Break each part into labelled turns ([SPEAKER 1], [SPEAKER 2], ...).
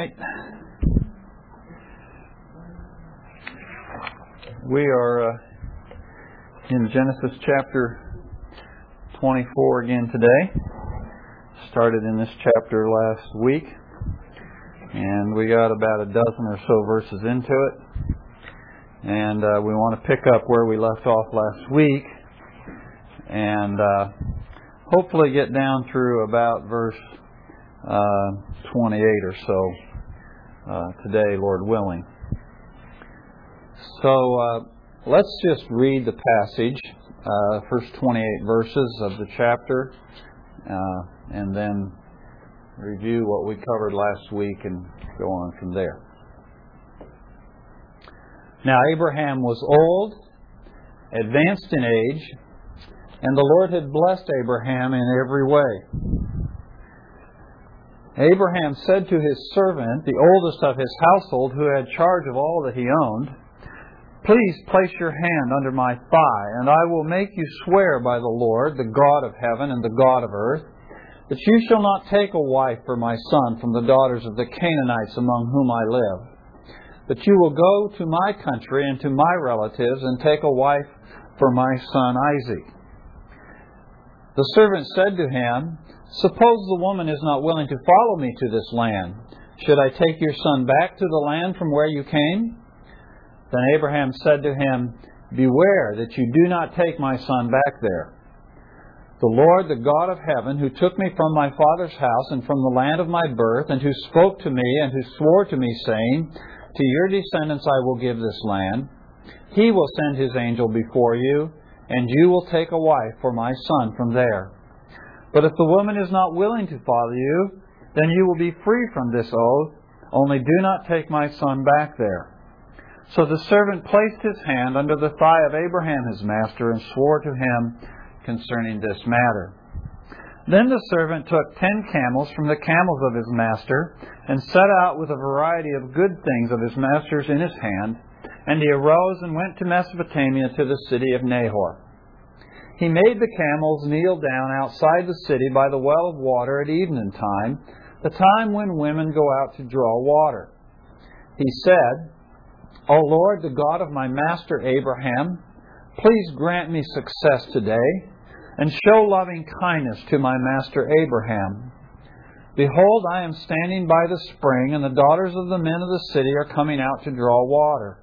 [SPEAKER 1] right. We are uh, in Genesis chapter 24 again today. Started in this chapter last week, and we got about a dozen or so verses into it. And uh, we want to pick up where we left off last week and uh, hopefully get down through about verse uh, 28 or so uh, today, Lord willing. So uh, let's just read the passage, uh, first 28 verses of the chapter, uh, and then review what we covered last week and go on from there. Now, Abraham was old, advanced in age, and the Lord had blessed Abraham in every way. Abraham said to his servant, the oldest of his household, who had charge of all that he owned, Please place your hand under my thigh, and I will make you swear by the Lord, the God of heaven and the God of earth, that you shall not take a wife for my son from the daughters of the Canaanites among whom I live, but you will go to my country and to my relatives and take a wife for my son Isaac. The servant said to him, Suppose the woman is not willing to follow me to this land. Should I take your son back to the land from where you came? Then Abraham said to him, Beware that you do not take my son back there. The Lord, the God of heaven, who took me from my father's house and from the land of my birth, and who spoke to me and who swore to me, saying, To your descendants I will give this land, he will send his angel before you, and you will take a wife for my son from there. But if the woman is not willing to follow you, then you will be free from this oath, only do not take my son back there. So the servant placed his hand under the thigh of Abraham his master and swore to him concerning this matter. Then the servant took ten camels from the camels of his master and set out with a variety of good things of his master's in his hand. And he arose and went to Mesopotamia to the city of Nahor. He made the camels kneel down outside the city by the well of water at evening time, the time when women go out to draw water. He said, O Lord, the God of my master Abraham, please grant me success today and show loving kindness to my master Abraham. Behold, I am standing by the spring, and the daughters of the men of the city are coming out to draw water.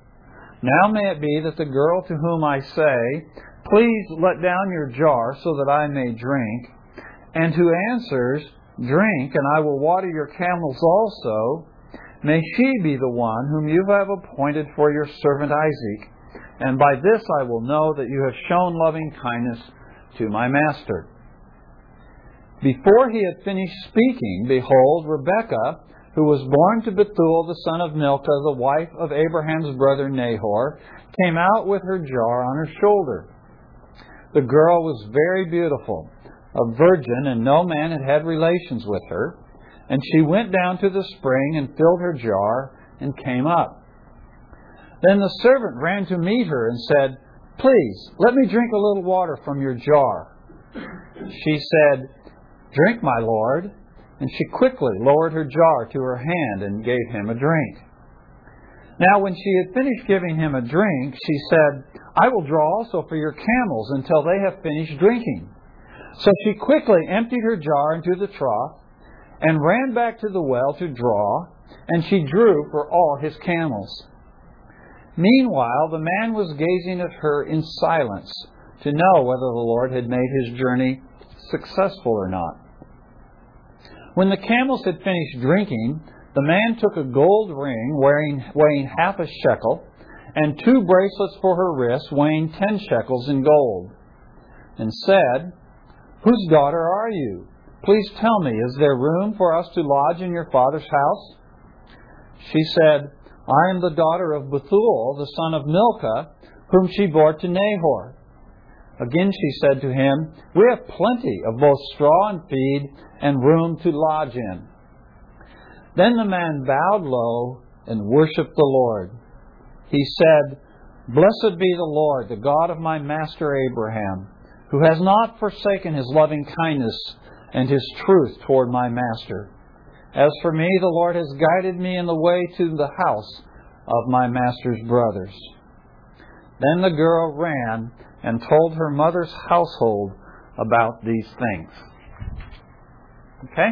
[SPEAKER 1] Now may it be that the girl to whom I say, Please let down your jar so that I may drink, and who answers, Drink, and I will water your camels also, May she be the one whom you have appointed for your servant Isaac, and by this I will know that you have shown loving kindness to my master. Before he had finished speaking, behold, Rebekah, who was born to Bethuel the son of Milcah, the wife of Abraham's brother Nahor, came out with her jar on her shoulder. The girl was very beautiful, a virgin, and no man had had relations with her. And she went down to the spring and filled her jar and came up. Then the servant ran to meet her and said, Please, let me drink a little water from your jar. She said, Drink, my lord. And she quickly lowered her jar to her hand and gave him a drink. Now, when she had finished giving him a drink, she said, I will draw also for your camels until they have finished drinking. So she quickly emptied her jar into the trough and ran back to the well to draw, and she drew for all his camels. Meanwhile, the man was gazing at her in silence to know whether the Lord had made his journey successful or not. When the camels had finished drinking, the man took a gold ring weighing, half a shekel and two bracelets for her wrists weighing ten shekels in gold, and said, Whose daughter are you? Please tell me, is there room for us to lodge in your father's house? She said, I am the daughter of Bethuel, the son of Milcah, whom she bore to Nahor. Again she said to him, We have plenty of both straw and feed and room to lodge in. Then the man bowed low and worshipped the Lord. He said, Blessed be the Lord, the God of my master Abraham, who has not forsaken his loving kindness and his truth toward my master. As for me, the Lord has guided me in the way to the house of my master's brothers. Then the girl ran and told her mother's household about these things. Okay?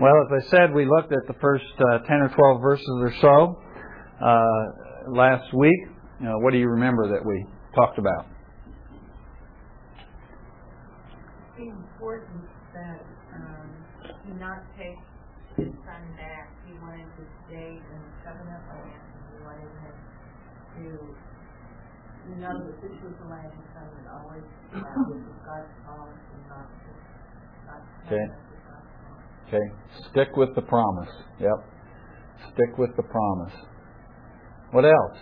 [SPEAKER 1] Well, as I said, we looked at the first uh, 10 or 12 verses or so uh, last week. Uh, what do you remember that we talked about?
[SPEAKER 2] The importance that um, he not take his son back. He wanted to stay in the covenant land. He wanted him to know that this was the land his son would always have. This was God's promise and not God's
[SPEAKER 1] Okay.
[SPEAKER 2] covenant. was God's promise.
[SPEAKER 1] Okay, stick with the promise. Yep. Stick with the promise. What else?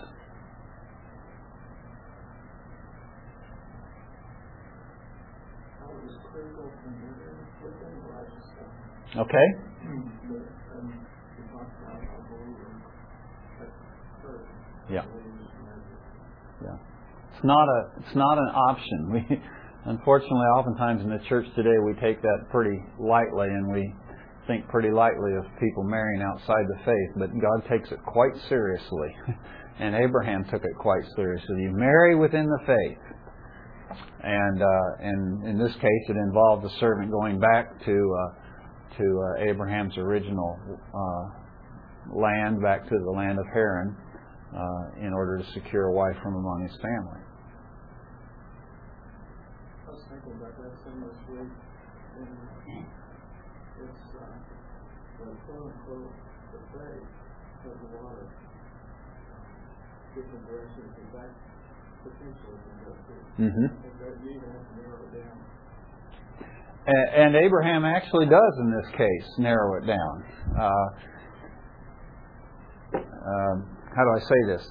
[SPEAKER 1] Okay. Yeah. Yeah. It's not a it's not an option. We unfortunately oftentimes in the church today we take that pretty lightly and we think pretty lightly of people marrying outside the faith, but God takes it quite seriously. And Abraham took it quite seriously. You marry within the faith. And uh, and in this case it involved the servant going back to uh, to uh, Abraham's original uh, land, back to the land of Haran, uh, in order to secure a wife from among his family.
[SPEAKER 3] I was thinking about that some this week, and it's, uh, the unquote, the faith has a lot of different directions and that potentially can go to.
[SPEAKER 1] Mm-hmm.
[SPEAKER 3] And that you have to narrow it down.
[SPEAKER 1] And Abraham actually does in this case narrow it down. Uh, um, how do I say this?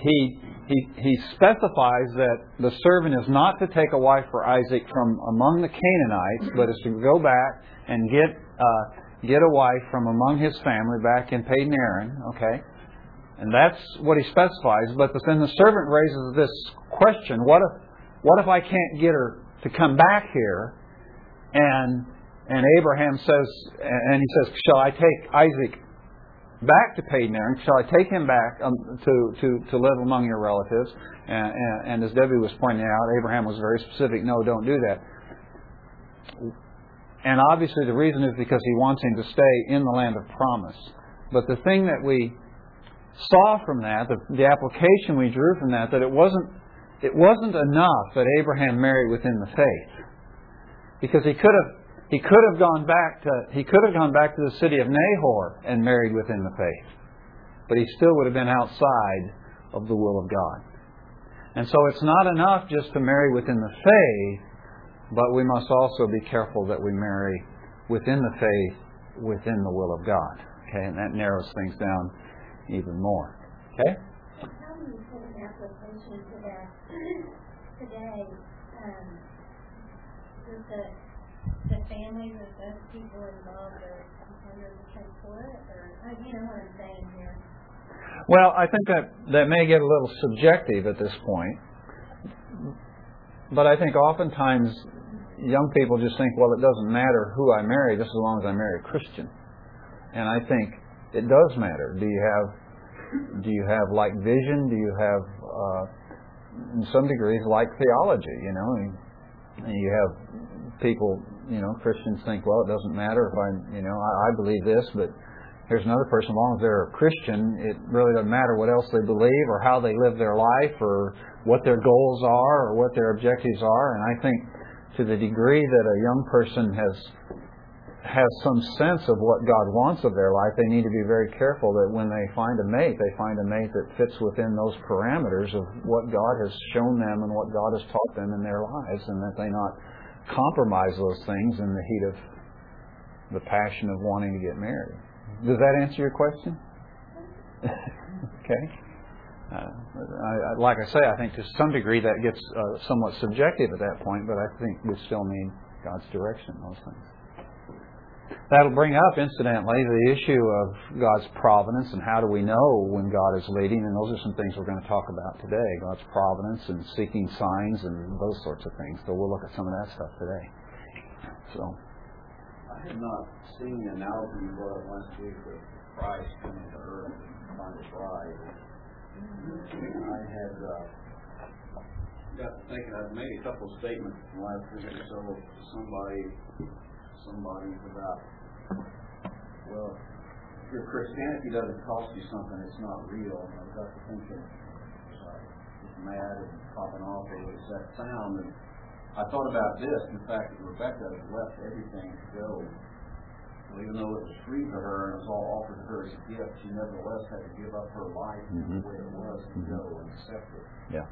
[SPEAKER 1] He, he, he specifies that the servant is not to take a wife for Isaac from among the Canaanites, but is to go back and get, uh, get a wife from among his family back in Padan Aram, okay? And that's what he specifies. But then the servant raises this question: What if, what if I can't get her to come back here? And and Abraham says, and he says, Shall I take Isaac back to Padan Aram? Shall I take him back um, to, to, to live among your relatives? And, and, and as Debbie was pointing out, Abraham was very specific. No, don't do that. And obviously, the reason is because he wants him to stay in the land of promise. But the thing that we saw from that, the, the application we drew from that, that it wasn't it wasn't enough that Abraham married within the faith, because he could have he could have gone back to he could have gone back to the city of Nahor and married within the faith, but he still would have been outside of the will of God. And so it's not enough just to marry within the faith, but we must also be careful that we marry within the faith within the will of God. Okay, and that narrows things down even more. Okay?
[SPEAKER 4] Put an application to that today? The, the families of those people involved under the or, you know what I'm saying here?
[SPEAKER 1] Well, I think that that may get a little subjective at this point. But I think oftentimes young people just think, well, it doesn't matter who I marry, just as long as I marry a Christian. And I think it does matter. Do you have do you have like vision? Do you have uh, in some degrees like theology? You know, and you have people. You know, Christians think, well, it doesn't matter if I, you know, I, I believe this, but here's another person. As long as they're a Christian, it really doesn't matter what else they believe or how they live their life or what their goals are or what their objectives are. And I think to the degree that a young person has has some sense of what God wants of their life, they need to be very careful that when they find a mate, they find a mate that fits within those parameters of what God has shown them and what God has taught them in their lives, and that they not compromise those things in the heat of the passion of wanting to get married. Does that answer your question? okay. Uh, I, like I say, I think to some degree that gets uh, somewhat subjective at that point, but I think we still need God's direction in those things. That'll bring up, incidentally, the issue of God's providence and how do we know when God is leading, and those are some things we're going to talk about today God's providence and seeking signs and those sorts of things. So we'll look at some of that stuff today. So.
[SPEAKER 3] I
[SPEAKER 5] had not seen the analogy you brought up last week of Christ coming to earth and bride. And I had uh, got to thinking, I've made a couple of statements in the last week or so somebody, somebody about, well, if your Christianity doesn't cost you something, it's not real. And I got to thinking, uh, just mad and popping off over that sound. And I thought about this, in fact, that Rebecca left everything to go. Even though it was free to her and it was all offered to her as a gift, she nevertheless had to give up her life
[SPEAKER 1] Mhm.
[SPEAKER 5] the way it was and go and accept it.
[SPEAKER 1] Yeah.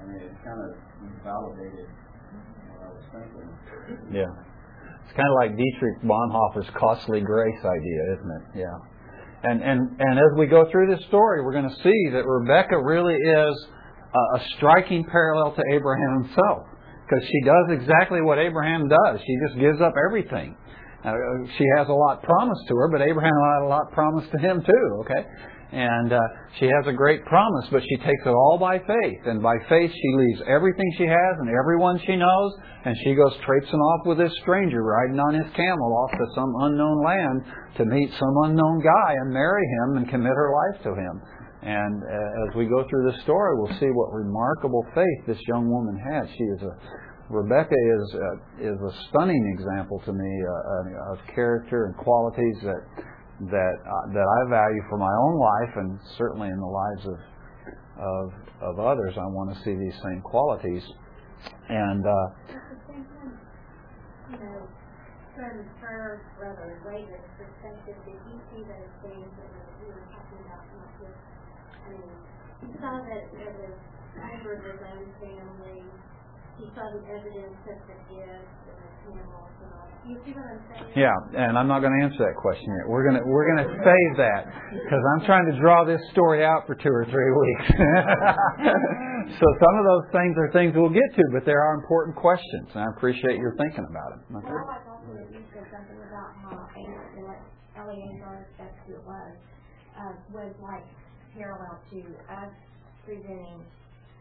[SPEAKER 5] And it kind of validated what I was thinking.
[SPEAKER 1] Yeah. It's kind of like Dietrich Bonhoeffer's costly grace idea, isn't it? Yeah. And and and as we go through this story, we're going to see that Rebecca really is a, a striking parallel to Abraham himself, because she does exactly what Abraham does. She just gives up everything. Uh, she has a lot promised to her, but Abraham had a lot promised to him too. Okay, and uh, she has a great promise, but she takes it all by faith. And by faith, she leaves everything she has and everyone she knows, and she goes traipsing off with this stranger, riding on his camel off to some unknown land to meet some unknown guy and marry him and commit her life to him. And uh, as we go through this story, we'll see what remarkable faith this young woman had. She is a Rebecca is uh, is a stunning example to me uh, of character and qualities that that uh, that I value for my own life and certainly in the lives of of of others. I want to see these same qualities. And uh,
[SPEAKER 4] from her brother David's perspective, did you see those things that we were talking about, not just, I mean, he saw that it was over his own family. He saw the evidence of the gifts and the camels and all that. You see what I'm saying?
[SPEAKER 1] yeah, and I'm not going to answer that question yet. We're going to we're going to save that because I'm trying to draw this story out for two or three weeks. so some of those things are things we'll get to, but there are important questions, and I appreciate your thinking about it.
[SPEAKER 4] Well, I also you said something about how and what was, uh, was like parallel to us presenting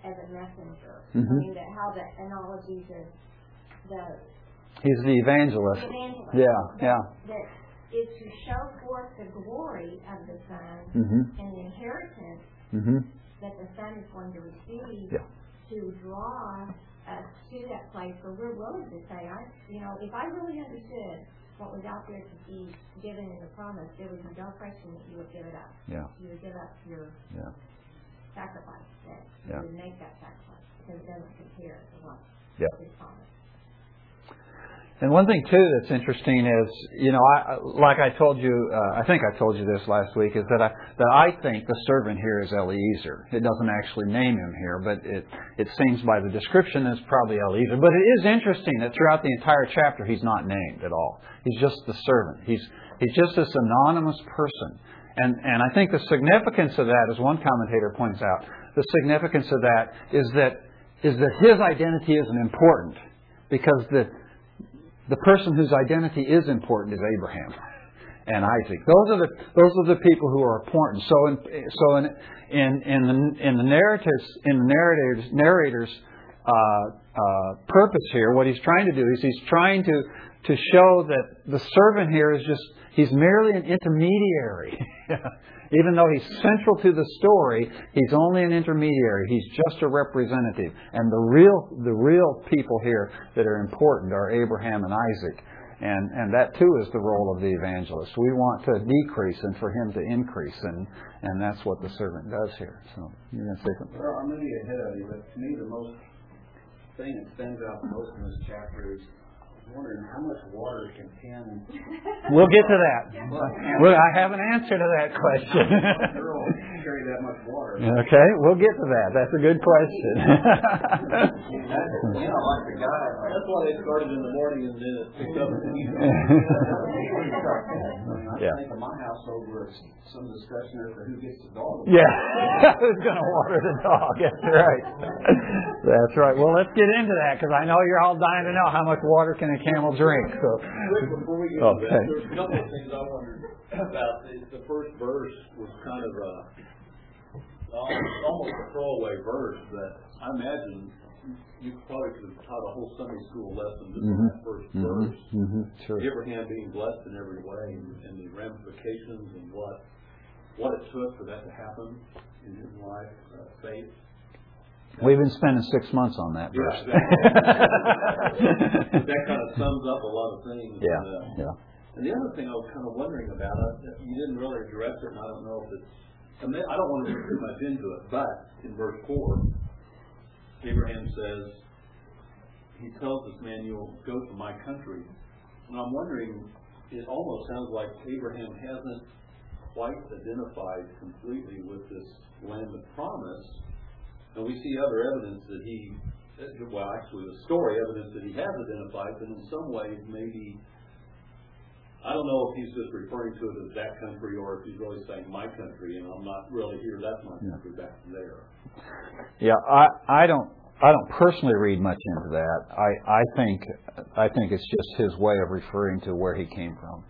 [SPEAKER 4] as a messenger. I
[SPEAKER 1] Mhm.
[SPEAKER 4] mean, that how the analogies of the
[SPEAKER 1] He's the evangelist.
[SPEAKER 4] evangelist.
[SPEAKER 1] Yeah, yeah.
[SPEAKER 4] That is to show forth the glory of the Son
[SPEAKER 1] Mhm.
[SPEAKER 4] and the inheritance
[SPEAKER 1] Mhm.
[SPEAKER 4] that the Son is going to receive
[SPEAKER 1] Yeah.
[SPEAKER 4] to draw us to that place where we're willing to say, I, you know, if I really understood what was out there to be given in the promise, there would be no question that you would give it up.
[SPEAKER 1] Yeah.
[SPEAKER 4] You would give up your
[SPEAKER 1] Yeah.
[SPEAKER 4] Sacrifice, that
[SPEAKER 1] Yeah.
[SPEAKER 4] would make that sacrifice because it doesn't compare to what
[SPEAKER 1] Yeah.
[SPEAKER 4] is promised.
[SPEAKER 1] And one thing too that's interesting is, you know, I, like I told you, uh, I think I told you this last week, is that I that I think the servant here is Eliezer. It doesn't actually name him here, but it it seems by the description it's probably Eliezer. But it is interesting that throughout the entire chapter he's not named at all. He's just the servant. He's he's just this anonymous person. And and I think the significance of that, as one commentator points out, the significance of that is that is that his identity isn't important because the the person whose identity is important is Abraham and Isaac. Those are the those are the people who are important. So in so in in in the in the narratives in the narrators narrators uh, uh, purpose here, what he's trying to do is he's trying to to show that the servant here is just he's merely an intermediary. Even though he's central to the story, he's only an intermediary. He's just a representative. And the real the real people here that are important are Abraham and Isaac. And and that too is the role of the evangelist. We want to decrease and for him to increase and and that's what the servant does here. So you're gonna say something?
[SPEAKER 5] Well, are many ahead of you, but to me the most thing that stands out most in this chapter is wondering how much water can ten
[SPEAKER 1] We'll get to that. Well, I have an answer to that question.
[SPEAKER 5] girl carry that much water.
[SPEAKER 1] okay, we'll get to that. That's a good question.
[SPEAKER 5] You know, like the guy.
[SPEAKER 3] That's why they started in the morning and then it picked up in the evening.
[SPEAKER 5] I
[SPEAKER 1] Yeah.
[SPEAKER 5] think in my household where it's some discussion as to who gets the dog.
[SPEAKER 1] yeah, who's going to water the dog? That's right. That's right. Well, let's get into that because I know you're all dying to know how much water can a camel drink. So,
[SPEAKER 3] Quick, before we get to
[SPEAKER 1] Okay.
[SPEAKER 3] that, there's a couple of things I wondered about. The, the first verse was kind of a, almost, almost a throwaway verse, but I imagine you probably could have taught a whole Sunday school lesson just
[SPEAKER 1] Mhm.
[SPEAKER 3] that 1st
[SPEAKER 1] Mhm.
[SPEAKER 3] verse.
[SPEAKER 1] Mhm. Sure.
[SPEAKER 3] Abraham being blessed in every way and, and the ramifications and what what it took for that to happen in his life, uh, faith.
[SPEAKER 1] We've been spending six months on that
[SPEAKER 3] Yeah,
[SPEAKER 1] verse.
[SPEAKER 3] exactly. that kind of sums up a lot of things.
[SPEAKER 1] yeah,
[SPEAKER 3] And, uh,
[SPEAKER 1] yeah.
[SPEAKER 3] and the other thing I was kind of wondering about, uh, you didn't really address it, and I don't know if it's, I, don't want to get too much into it, but in verse 4, Abraham says, he tells this man, you'll go to my country. And I'm wondering, it almost sounds like Abraham hasn't quite identified completely with this land of promise. And we see other evidence that he, well, actually the story evidence that he has identified, but in some ways maybe, I don't know if he's just referring to it as that country or if he's really saying my country, and I'm not really here, that's my country back there.
[SPEAKER 1] Yeah, I, I don't I don't personally read much into that. I, I think I think it's just his way of referring to where he came from.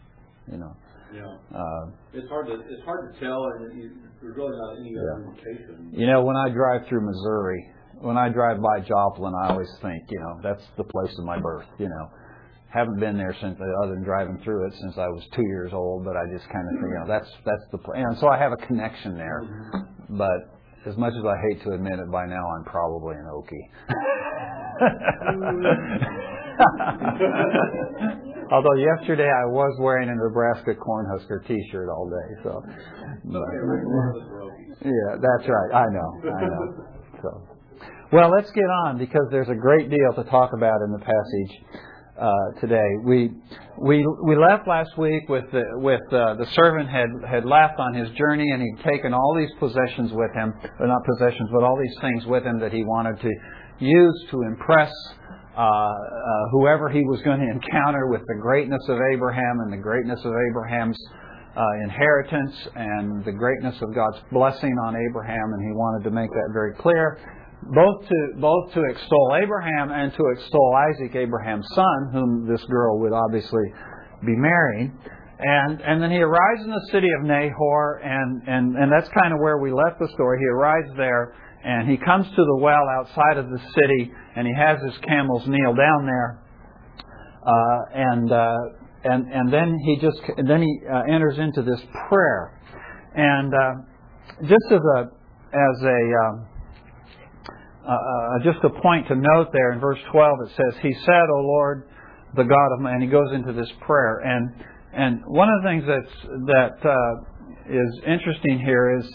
[SPEAKER 1] You know.
[SPEAKER 3] Yeah.
[SPEAKER 1] Uh,
[SPEAKER 3] It's hard to, it's hard to tell, and you- there's really not any other indication.
[SPEAKER 1] you know, when I drive through Missouri, when I drive by Joplin, I always think, you know, that's the place of my birth. You know, haven't been there since other than driving through it since I was two years old. But I just kind of you know, that's that's the place, and so I have a connection there. Mm-hmm. But as much as I hate to admit it, by now I'm probably an Okie. Mm-hmm. Although yesterday I was wearing a Nebraska Cornhusker T-shirt all day, so.
[SPEAKER 3] Okay, we're one of the Brogies.
[SPEAKER 1] Yeah, that's right. I know. I know. So, well, let's get on because there's a great deal to talk about in the passage uh, today. We we we left last week with the, with uh, the servant had had left on his journey and he'd taken all these possessions with him, or not possessions, but all these things with him that he wanted to use to impress. Uh, uh, whoever he was going to encounter with the greatness of Abraham and the greatness of Abraham's uh, inheritance and the greatness of God's blessing on Abraham, and he wanted to make that very clear, both to both to extol Abraham and to extol Isaac, Abraham's son, whom this girl would obviously be marrying. And and then he arrives in the city of Nahor, and and and that's kind of where we left the story. He arrives there, and he comes to the well outside of the city, and he has his camels kneel down there, uh, and uh, and and then he just then he uh, enters into this prayer, and uh, just as a as a um, uh, uh, just a point to note there in verse 12 it says he said o lord the god of my and he goes into this prayer and and one of the things that's that uh, is interesting here is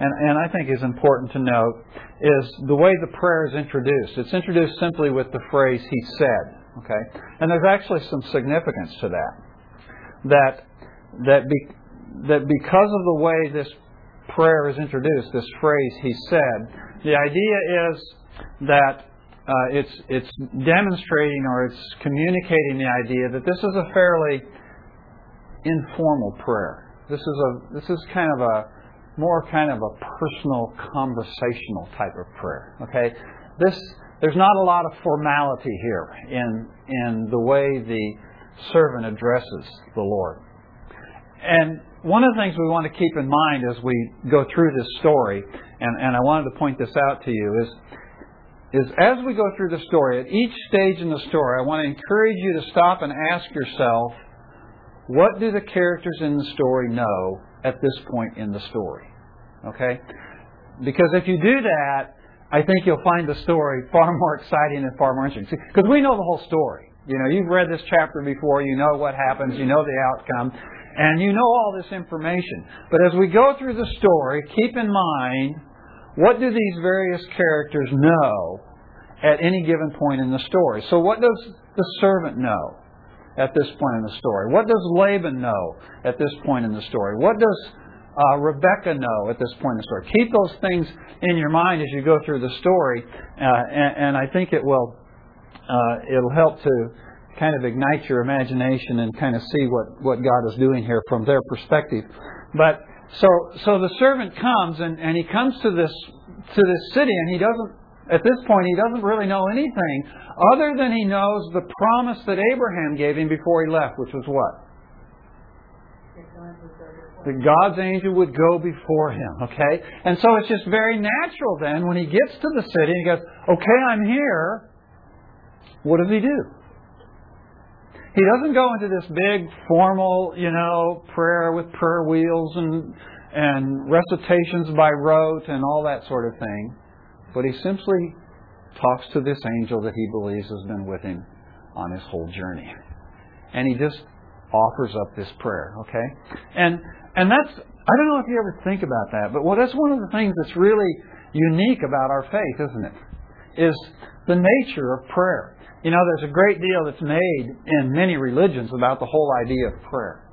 [SPEAKER 1] and, and I think is important to note is the way the prayer is introduced. It's introduced simply with the phrase "He said." Okay, and there's actually some significance to that. That that be, that because of the way this prayer is introduced, this phrase "He said," the idea is that uh, it's it's demonstrating or it's communicating the idea that this is a fairly informal prayer. This is a this is kind of a more kind of a personal conversational type of prayer. Okay? This there's not a lot of formality here in in the way the servant addresses the Lord. And one of the things we want to keep in mind as we go through this story, and, and I wanted to point this out to you, is is as we go through the story, at each stage in the story, I want to encourage you to stop and ask yourself, what do the characters in the story know at this point in the story? Okay? Because if you do that, I think you'll find the story far more exciting and far more interesting. Because we know the whole story. You know, you've read this chapter before, you know what happens, you know the outcome, and you know all this information. But as we go through the story, keep in mind what do these various characters know at any given point in the story? So, what does the servant know at this point in the story? What does Laban know at this point in the story? What does uh, Rebecca know at this point in the story? Keep those things in your mind as you go through the story, uh, and, and, I think it will uh, it'll help to kind of ignite your imagination and kind of see what, what God is doing here from their perspective. But so so the servant comes and, and he comes to this to this city and he doesn't at this point he doesn't really know anything other than he knows the promise that Abraham gave him before he left, which was what? That God's angel would go before him, okay? And so it's just very natural then when he gets to the city and he goes, okay, I'm here. What does he do? He doesn't go into this big formal, you know, prayer with prayer wheels and and recitations by rote and all that sort of thing. But he simply talks to this angel that he believes has been with him on his whole journey. And he just offers up this prayer, okay? And and that's I don't know if you ever think about that, but well that's one of the things that's really unique about our faith, isn't it? Is the nature of prayer. You know, there's a great deal that's made in many religions about the whole idea of prayer.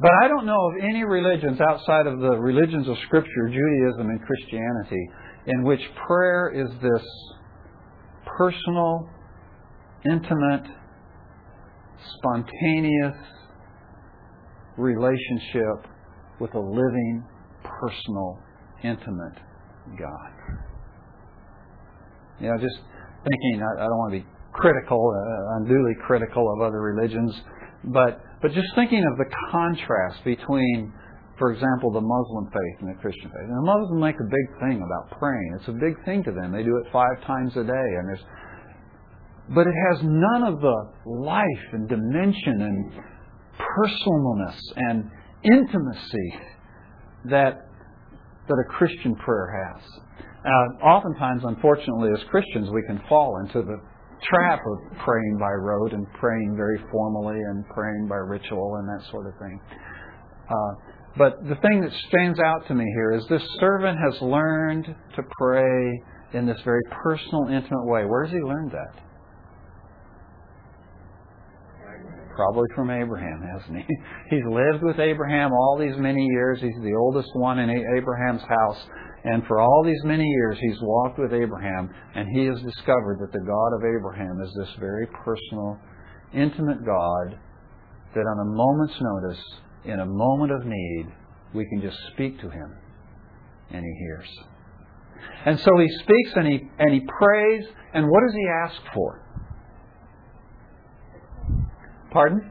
[SPEAKER 1] But I don't know of any religions outside of the religions of Scripture, Judaism and Christianity, in which prayer is this personal, intimate, spontaneous relationship with a living, personal, intimate God. You know, just thinking, I, I don't want to be critical, uh, unduly critical of other religions, but but just thinking of the contrast between, for example, the Muslim faith and the Christian faith. And the Muslims make a big thing about praying. It's a big thing to them. They do it five times a day, and there's but it has none of the life and dimension and personalness and intimacy that that a Christian prayer has. Uh, oftentimes, unfortunately, as Christians, we can fall into the trap of praying by rote and praying very formally and praying by ritual and that sort of thing. Uh, but the thing that stands out to me here is this servant has learned to pray in this very personal, intimate way. Where has he learned that? Probably from Abraham, hasn't he? He's lived with Abraham all these many years. He's the oldest one in Abraham's house. And for all these many years, he's walked with Abraham, and he has discovered that the God of Abraham is this very personal, intimate God that on a moment's notice, in a moment of need, we can just speak to him, and he hears. And so he speaks and he, and he prays, and what does he ask for? Pardon?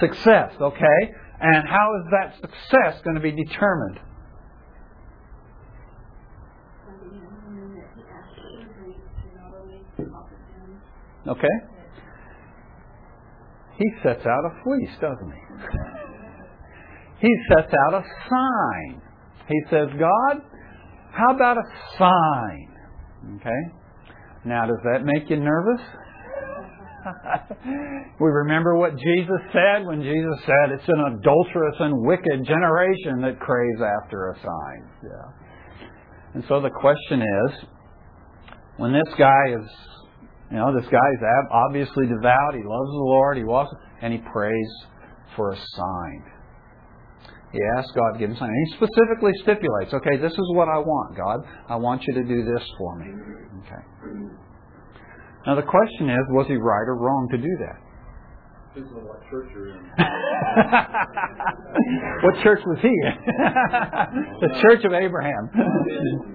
[SPEAKER 1] Success, okay? And how is that success going to be determined? Okay? He sets out a fleece, doesn't he? he sets out a sign. He says, God, how about a sign? Okay? Now, does that make you nervous? we remember what Jesus said when Jesus said it's an adulterous and wicked generation that craves after a sign. Yeah. And so the question is, when this guy is you know, this guy is obviously devout. He loves the Lord. He walks, and he prays for a sign. He asks God to give him a sign. And he specifically stipulates, okay, this is what I want, God. I want you to do this for me. Okay. Now the question is, was he right or wrong to do that?
[SPEAKER 3] Depends on what church you're in.
[SPEAKER 1] what church was he in? the Church of Abraham.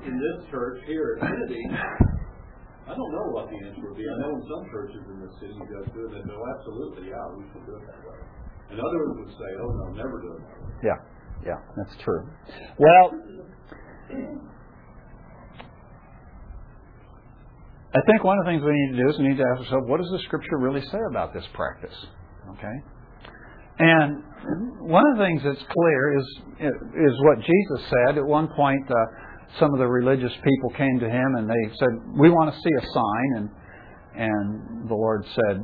[SPEAKER 3] in, this church here at Trinity, I don't know what the answer would be. I know in some churches in the city you guys do it, and go, absolutely, yeah, we should do it that way. And others would say, oh no, never do it that way.
[SPEAKER 1] Yeah, yeah, that's true. Well, I think one of the things we need to do is we need to ask ourselves, what does the Scripture really say about this practice? Okay, and one of the things that's clear is is what Jesus said at one point. Uh, some of the religious people came to him and they said, "We want to see a sign." And and the Lord said,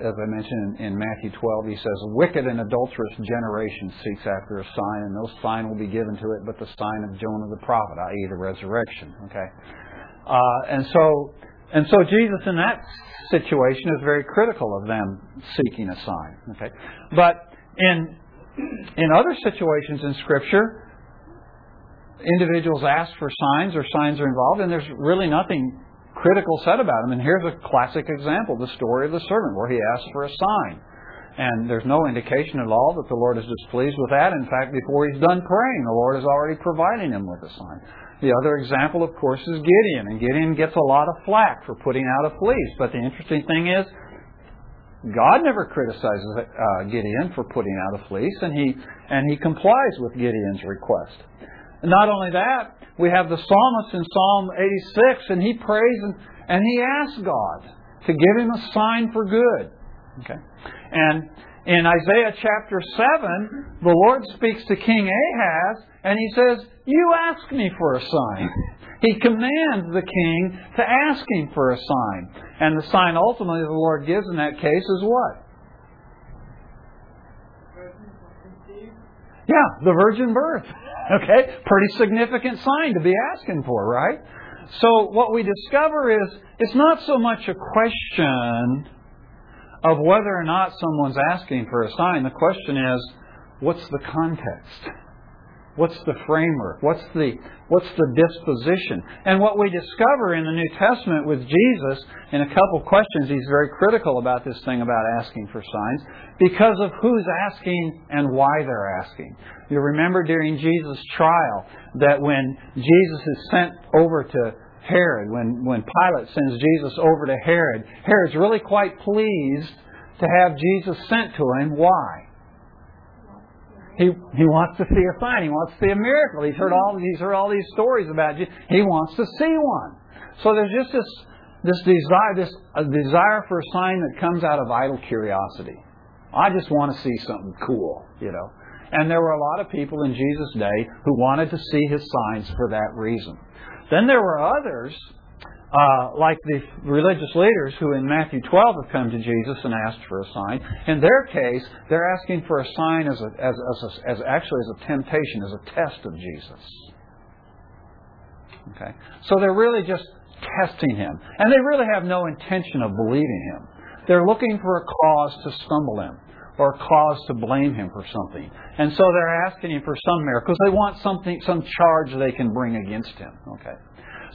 [SPEAKER 1] as I mentioned in, in Matthew 12, He says, "A wicked and adulterous generation seeks after a sign, and no sign will be given to it but the sign of Jonah the prophet, i.e., the resurrection." Okay, uh, and so and so Jesus in that situation is very critical of them seeking a sign. Okay, but in in other situations in Scripture, individuals ask for signs or signs are involved, and there's really nothing critical said about them. And here's a classic example the story of the servant, where he asks for a sign. And there's no indication at all that the Lord is displeased with that. In fact, before he's done praying, the Lord is already providing him with a sign. The other example, of course, is Gideon. And Gideon gets a lot of flack for putting out a fleece. But the interesting thing is, God never criticizes uh, Gideon for putting out a fleece, and he and he complies with Gideon's request. Not only that, we have the psalmist in Psalm 86, and he prays and, and he asks God to give him a sign for good. Okay, and in Isaiah chapter 7, the Lord speaks to King Ahaz, and he says, "You ask me for a sign." He commands the king to ask him for a sign. And the sign ultimately the Lord gives in that case is what? Yeah, the virgin birth. Okay? Pretty significant sign to be asking for, right? So what we discover is it's not so much a question of whether or not someone's asking for a sign. The question is, what's the context? What's the framework? What's the, what's the disposition? And what we discover in the New Testament with Jesus, in a couple of questions, he's very critical about this thing about asking for signs because of who's asking and why they're asking. You remember during Jesus' trial that when Jesus is sent over to Herod, when, when Pilate sends Jesus over to Herod, Herod's really quite pleased to have Jesus sent to him. Why? He, he wants to see a sign. He wants to see a miracle. He's heard mm-hmm. all he's heard all these stories about you. He wants to see one. So there's just this this desire this a desire for a sign that comes out of idle curiosity. I just want to see something cool, you know. And there were a lot of people in Jesus' day who wanted to see his signs for that reason. Then there were others uh, like the religious leaders who in Matthew 12 have come to Jesus and asked for a sign. In their case, they're asking for a sign as, a, as, as, a, as actually as a temptation, as a test of Jesus. Okay, so they're really just testing him, and they really have no intention of believing him. They're looking for a cause to stumble him or a cause to blame him for something. And so they're asking him for some miracles. They want something, some charge they can bring against him. Okay.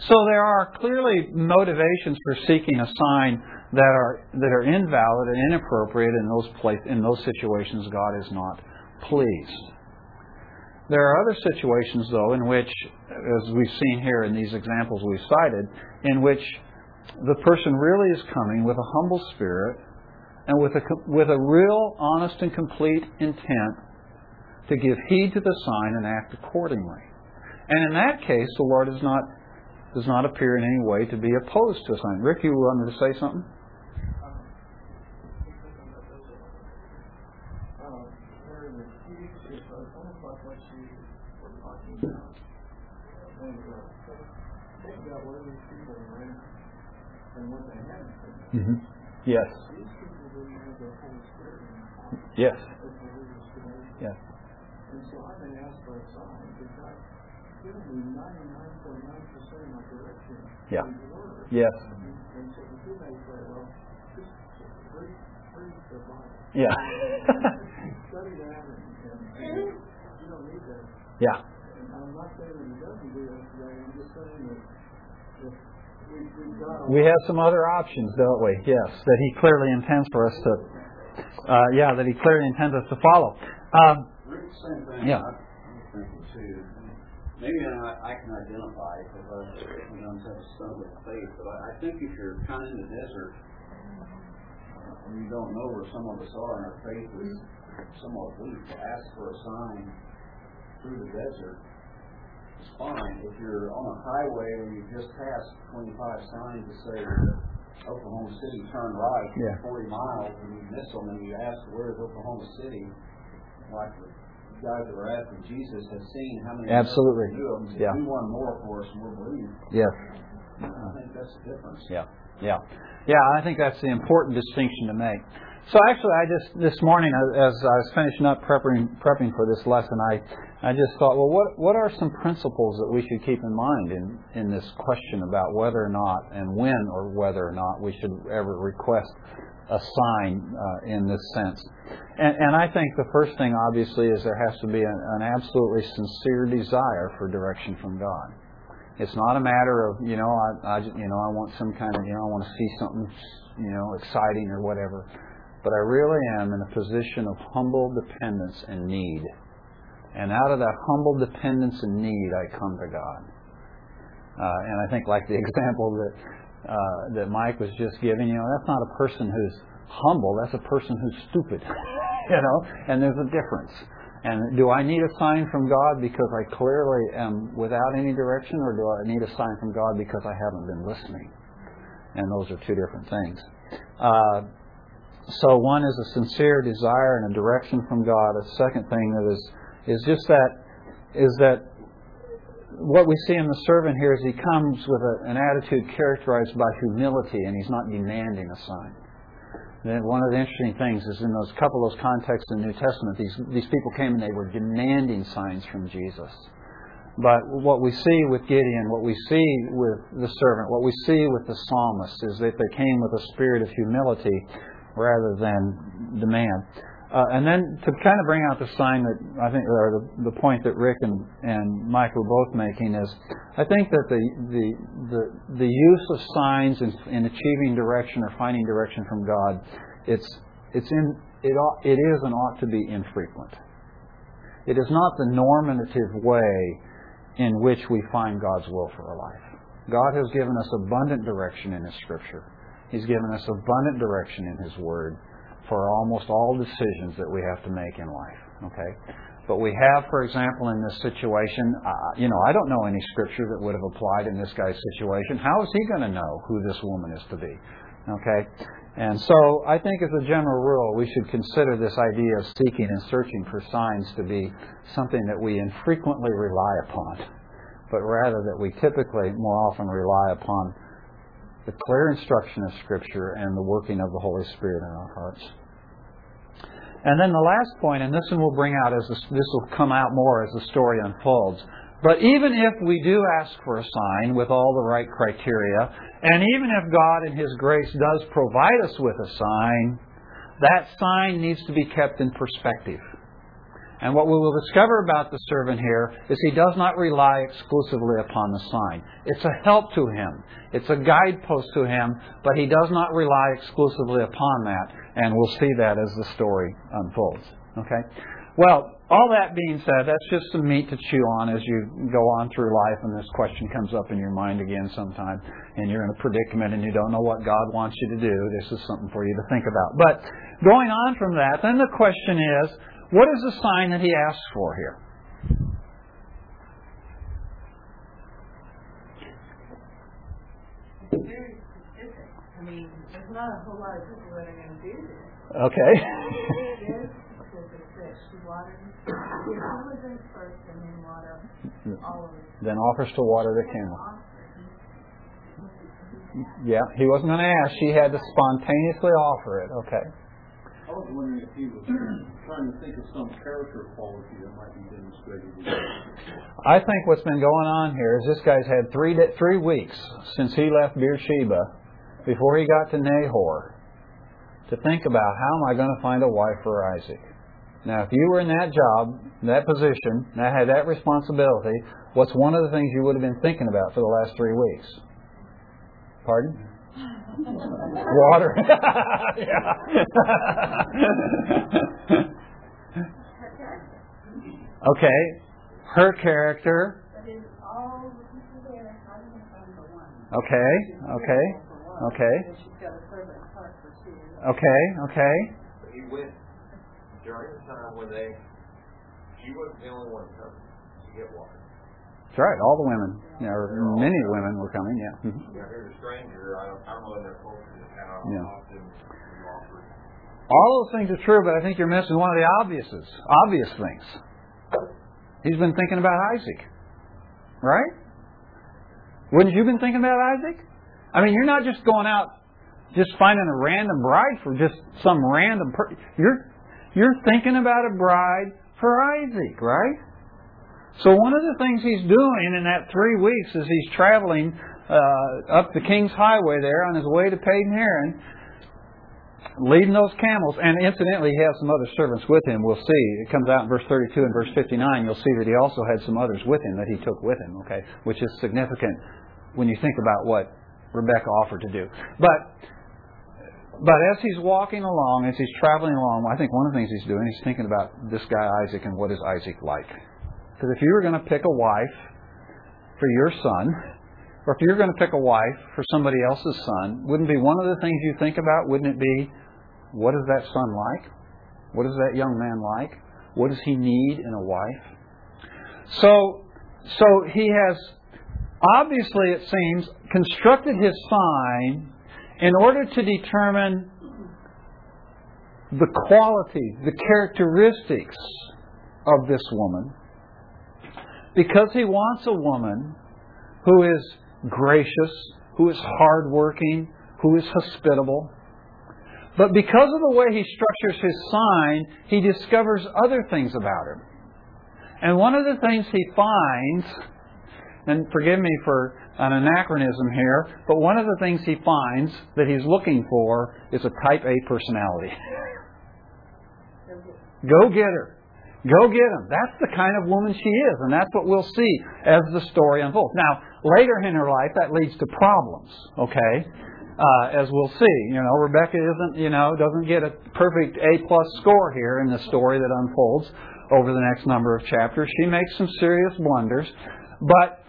[SPEAKER 1] So there are clearly motivations for seeking a sign that are that are invalid and inappropriate in those place, in those situations God is not pleased. There are other situations though in which as we've seen here in these examples we've cited in which the person really is coming with a humble spirit and with a with a real honest and complete intent to give heed to the sign and act accordingly. And in that case the Lord is not does not appear in any way to be opposed to a sign. Rick, you wanted to say something? Mm-hmm. Yes. Yes. Yes. And so I've been asked for a sign because given me 99.9% of my direction yeah. Word. Yes. And so the two may say, well, just read, read the Bible. Yeah. Study that and, and, and you don't need that. Yeah. And I'm not saying that he doesn't do that today. I'm just saying that if we have some other options, don't we? Yes, that he clearly intends for us to. Uh, yeah, that he clearly intends us to follow. Um,
[SPEAKER 5] Yeah. Maybe I, I can identify because I've you know, such a with faith, but I, I think if you're kind of in the desert and you don't know where some of us are and our faith is somewhat weak, to ask for a sign through the desert is fine. If you're on a highway and you just passed 25 signs that say Oklahoma City turn right
[SPEAKER 1] yeah.
[SPEAKER 5] 40 miles and you miss them and you ask where's Oklahoma City, like guys that were asking Jesus have seen how many
[SPEAKER 1] absolutely
[SPEAKER 5] do them.
[SPEAKER 1] Yeah.
[SPEAKER 5] Do one more for us, and we'll believe.
[SPEAKER 1] Yes.
[SPEAKER 5] I think that's the difference.
[SPEAKER 1] Yeah. Yeah. Yeah. I think that's the important distinction to make. So actually, I just this morning, uh, as I was finishing up prepping prepping for this lesson, I I just thought, well, what what are some principles that we should keep in mind in in this question about whether or not and when or whether or not we should ever request a sign uh, in this sense. And, and, I think the first thing, obviously, is there has to be an, an, absolutely sincere desire for direction from God. It's not a matter of you know I, I you know I want some kind of you know I want to see something you know exciting or whatever, but I really am in a position of humble dependence and need. And out of that humble dependence and need, I come to God. Uh, and I think, like the example that uh, that Mike was just giving, you know, that's not a person who's humble. That's a person who's stupid. you know, and there's a difference. And do I need a sign from God because I clearly am without any direction, or do I need a sign from God because I haven't been listening? And those are two different things. Uh, so one is a sincere desire and a direction from God. A second thing that is is just that is that what we see in the servant here is he comes with a, an attitude characterized by humility, and he's not demanding a sign. And one of the interesting things is in those couple of those contexts in the New Testament, these these people came and they were demanding signs from Jesus. But what we see with Gideon, what we see with the servant, what we see with the psalmist is that they came with a spirit of humility rather than demand. Uh, and then to kind of bring out the sign that I think, or the, the point that Rick and, and Mike were both making is, I think that the the the, the use of signs in, in achieving direction or finding direction from God, it's it's in it ought, it is and ought to be infrequent. It is not the normative way in which we find God's will for our life. God has given us abundant direction in His Scripture. He's given us abundant direction in His Word for almost all decisions that we have to make in life. Okay? But we have, for example, in this situation, uh, you know, I don't know any scripture that would have applied in this guy's situation. How is he going to know who this woman is to be? Okay? And so I think as a general rule, we should consider this idea of seeking and searching for signs to be something that we infrequently rely upon, but rather that we typically more often rely upon the clear instruction of Scripture and the working of the Holy Spirit in our hearts. And then the last point, and this one will bring out as this, this will come out more as the story unfolds. But even if we do ask for a sign with all the right criteria, and even if God in His grace does provide us with a sign, that sign needs to be kept in perspective. And what we will discover about the servant here is he does not rely exclusively upon the sign. It's a help to him. It's a guidepost to him, but he does not rely exclusively upon that. And we'll see that as the story unfolds. Okay? Well, all that being said, that's just some meat to chew on as you go on through life and this question comes up in your mind again sometime and you're in a predicament and you don't know what God wants you to do. This is something for you to think about. But going on from that, then the question is, what is the sign that he asks for here?
[SPEAKER 2] It's very specific. I mean, there's not a whole lot of people that are going to do this.
[SPEAKER 1] Okay.
[SPEAKER 2] Then
[SPEAKER 1] offers to water the camel. Yeah, he wasn't going to ask. She had to spontaneously offer it. Okay.
[SPEAKER 3] I was wondering if he was trying to think of some character quality that might be demonstrated.
[SPEAKER 1] I think what's been going on here is this guy's had three three weeks since he left Beersheba, before he got to Nahor, to think about how am I going to find a wife for Isaac. Now, if you were in that job, that position, that had that responsibility, what's one of the things you would have been thinking about for the last three weeks? Pardon? Water. yeah. okay. Her character. Okay. Okay. Okay. Okay. Okay.
[SPEAKER 6] He went during the time when they, she wasn't the only one to get water.
[SPEAKER 1] That's right. All the women, you know, or many women were coming. Yeah. Mhm.
[SPEAKER 6] Now here's a stranger, I don't, I don't know their culture how
[SPEAKER 1] Yeah.
[SPEAKER 6] often.
[SPEAKER 1] All those things are true, but I think you're missing one of the obviouses, obvious things. He's been thinking about Isaac, right? Wouldn't you been thinking about Isaac? I mean, you're not just going out, just finding a random bride for just some random. Per- you're you're thinking about a bride for Isaac, right? So one of the things he's doing in that three weeks is he's traveling uh, up the King's Highway there on his way to Paddan Aram, leading those camels. And incidentally, he has some other servants with him. We'll see. It comes out in verse 32 and verse 59. You'll see that he also had some others with him that he took with him. Okay, which is significant when you think about what Rebecca offered to do. But but as he's walking along, as he's traveling along, I think one of the things he's doing, he's thinking about this guy Isaac and what is Isaac like. Because if you were going to pick a wife for your son, or if you're going to pick a wife for somebody else's son, wouldn't be one of the things you think about? Wouldn't it be What is that son like? What is that young man like? What does he need in a wife? So, so he has obviously, it seems, constructed his sign in order to determine the qualities, the characteristics of this woman, because he wants a woman who is gracious, who is hardworking, who is hospitable. But because of the way he structures his sign, he discovers other things about her. And one of the things he finds, and forgive me for an anachronism here, but one of the things he finds that he's looking for is a type A personality. Go get her. Go get him. That's the kind of woman she is, and that's what we'll see as the story unfolds. Now, later in her life, that leads to problems, okay? Uh, as we'll see, you know, Rebecca isn't, you know, doesn't get a perfect A plus score here in the story that unfolds over the next number of chapters. She makes some serious blunders, but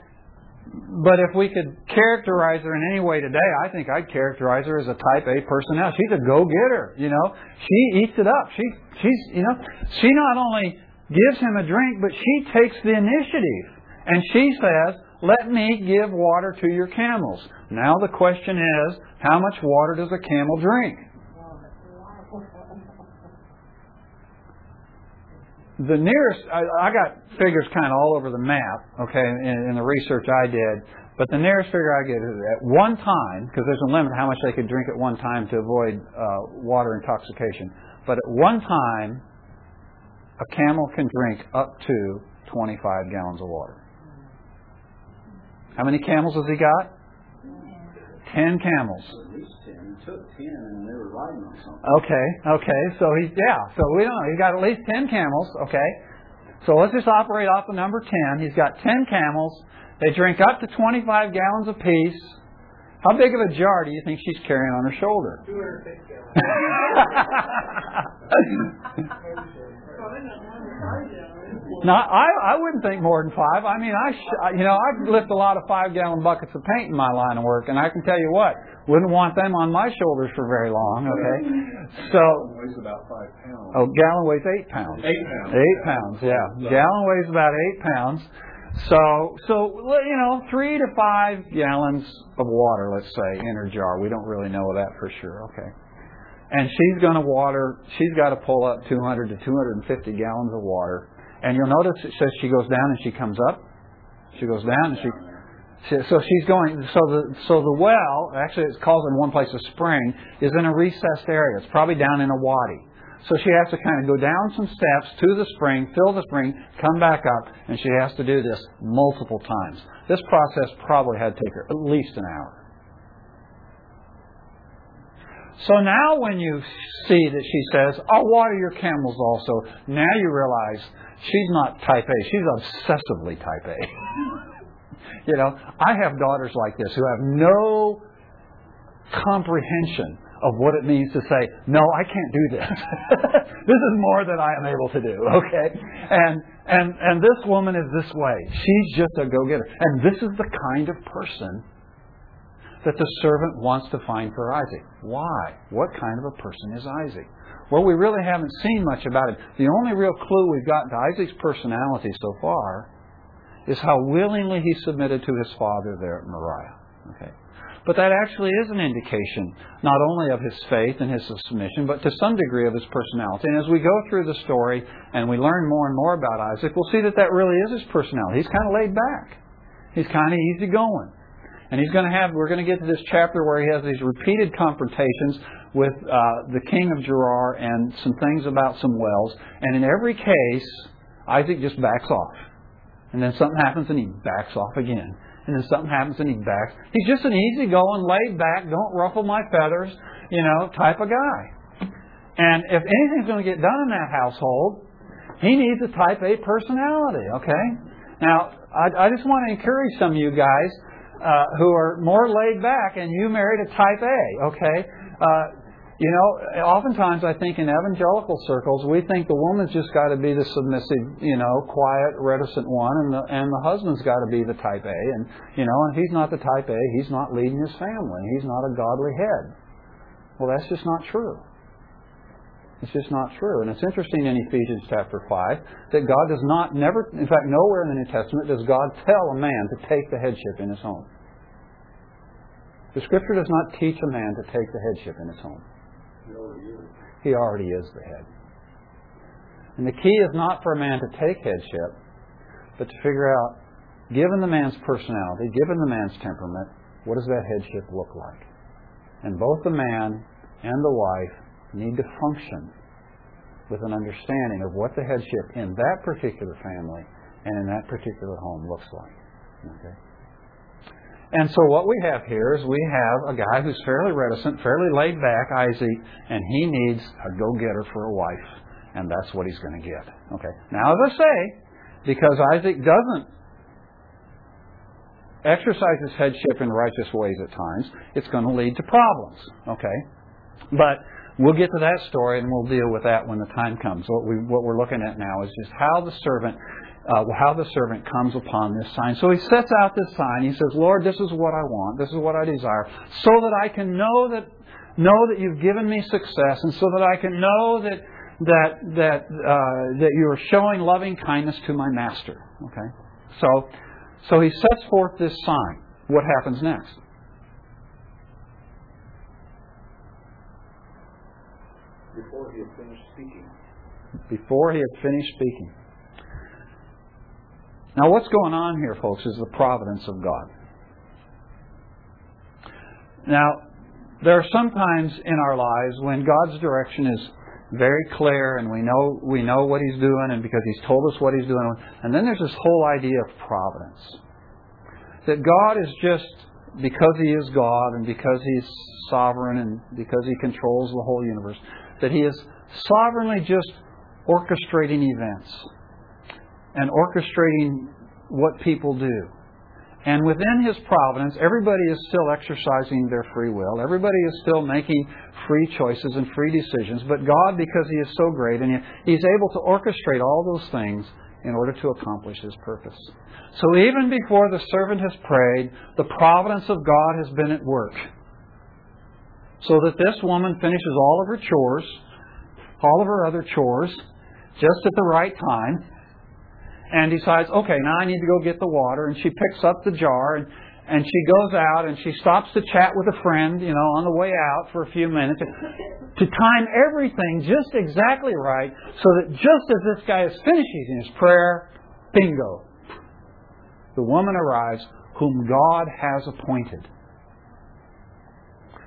[SPEAKER 1] but if we could characterize her in any way today, I think I'd characterize her as a type A personality. She's a go-getter, you know. She eats it up. She she's you know, she not only gives him a drink, but she takes the initiative. And she says, "Let me give water to your camels." Now the question is, how much water does a camel drink? the nearest, I, I got figures kind of all over the map, okay, in, in the research I did, but the nearest figure I get is at one time, because there's a limit how much they could drink at one time to avoid uh, water intoxication, but at one time, a camel can drink up to 25 gallons of water. How many camels has he got? Ten camels.
[SPEAKER 5] At least ten. He took ten and they were riding on something.
[SPEAKER 1] Okay, okay. So he's yeah. So we don't know. He's got at least ten camels. Okay. So let's just operate off the number ten. He's got ten camels. They drink up to twenty-five gallons apiece. How big of a jar do you think she's carrying on her shoulder? Not, I, I wouldn't think more than five. I mean, I, sh- you know, I lift a lot of five-gallon buckets of paint in my line of work, and I can tell you what, wouldn't want them on my shoulders for very long. Okay, so
[SPEAKER 3] weighs about five pounds.
[SPEAKER 1] oh, gallon weighs eight pounds.
[SPEAKER 3] Eight pounds.
[SPEAKER 1] Eight pounds, yeah. Gallon weighs about eight pounds. So, so you know, three to five gallons of water, let's say, in her jar. We don't really know that for sure. Okay. And she's going to water. She's got to pull up 200 to 250 gallons of water. And you'll notice it says she goes down and she comes up. She goes down and she. So she's going. So the so the well actually it's called in one place a spring is in a recessed area. It's probably down in a wadi. So she has to kind of go down some steps to the spring, fill the spring, come back up, and she has to do this multiple times. This process probably had to take her at least an hour. So now when you see that she says, I'll water your camels also, now you realize she's not type A, she's obsessively type A. you know, I have daughters like this who have no comprehension of what it means to say, no, I can't do this. this is more than I am able to do, okay? And, and, and this woman is this way. She's just a go-getter. And this is the kind of person that the servant wants to find for Isaac. Why? What kind of a person is Isaac? Well, we really haven't seen much about it. The only real clue we've got to Isaac's personality so far is how willingly he submitted to his father there at Moriah. Okay. But that actually is an indication not only of his faith and his submission, but to some degree of his personality. And as we go through the story and we learn more and more about Isaac, we'll see that that really is his personality. He's kind of laid back. He's kind of easygoing. And he's going to have, we're going to get to this chapter where he has these repeated confrontations with uh, the king of Gerar and some things about some wells. And in every case, Isaac just backs off. And then something happens and he backs off again. And then something happens and he backs. He's just an easygoing, laid back, don't ruffle my feathers, you know, type of guy. And if anything's going to get done in that household, he needs a type A personality, okay? Now, I, I just want to encourage some of you guys uh, who are more laid back, and you married a type A, okay? Uh, you know, oftentimes I think in evangelical circles we think the woman's just got to be the submissive, you know, quiet, reticent one, and the and the husband's got to be the type A, and you know, and he's not the type A, he's not leading his family, he's not a godly head. Well, that's just not true. It's just not true. And it's interesting in Ephesians chapter 5 that God does not, never, in fact, nowhere in the New Testament does God tell a man to take the headship in his home. The Scripture does not teach a man to take the headship in his home. He already is the head. And the key is not for a man to take headship, but to figure out, given the man's personality, given the man's temperament, what does that headship look like? And both the man and the wife need to function with an understanding of what the headship in that particular family and in that particular home looks like. Okay? And so what we have here is we have a guy who's fairly reticent, fairly laid back, Isaac, and he needs a go-getter for a wife, and that's what he's going to get. Okay. Now, as I say, because Isaac doesn't exercise his headship in righteous ways at times, it's going to lead to problems. Okay. But We'll get to that story and we'll deal with that when the time comes. What, we, what we're looking at now is just how the servant, uh, how the servant comes upon this sign. So he sets out this sign. He says, Lord, this is what I want. This is what I desire, so that I can know that know that you've given me success, and so that I can know that that that uh, that you are showing loving kindness to my master. Okay, so so he sets forth this sign. What happens next?
[SPEAKER 5] before he had finished speaking.
[SPEAKER 1] Before he had finished speaking. Now, what's going on here, folks, is the providence of God. Now, there are some times in our lives when God's direction is very clear and we know we know what he's doing and because he's told us what he's doing. And then there's this whole idea of providence. That God is just because he is God and because he's sovereign and because he controls the whole universe that He is sovereignly just orchestrating events and orchestrating what people do. And within His providence, everybody is still exercising their free will. Everybody is still making free choices and free decisions. But God, because He is so great, and He's able to orchestrate all those things in order to accomplish His purpose. So even before the servant has prayed, the providence of God has been at work so that this woman finishes all of her chores, all of her other chores, just at the right time, and decides, okay, now I need to go get the water, and she picks up the jar, and, and she goes out, and she stops to chat with a friend, you know, on the way out for a few minutes, to time everything just exactly right, so that just as this guy is finishing his prayer, bingo, the woman arrives whom God has appointed.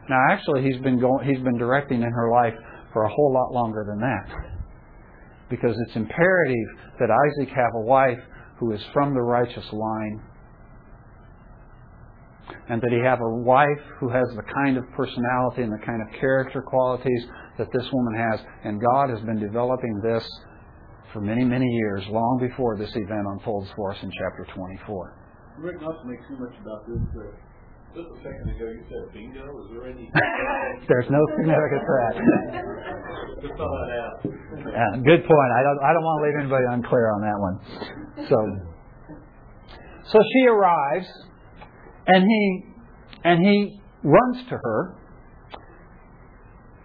[SPEAKER 1] Now, actually, he's been going, he's been directing in her life for a whole lot longer than that, because it's imperative that Isaac have a wife who is from the righteous line, and that he have a wife who has the kind of personality and the kind of character qualities that this woman has. And God has been developing this for many, many years, long before this event unfolds for us in chapter 24.
[SPEAKER 3] Rick, not to make too much about this, but just a second ago, you said bingo. Is there any?
[SPEAKER 1] There's no significance to that.
[SPEAKER 3] Just thought I'd.
[SPEAKER 1] Yeah, good point. I don't. I don't want to leave anybody unclear on that one. So, so she arrives, and he, and he runs to her.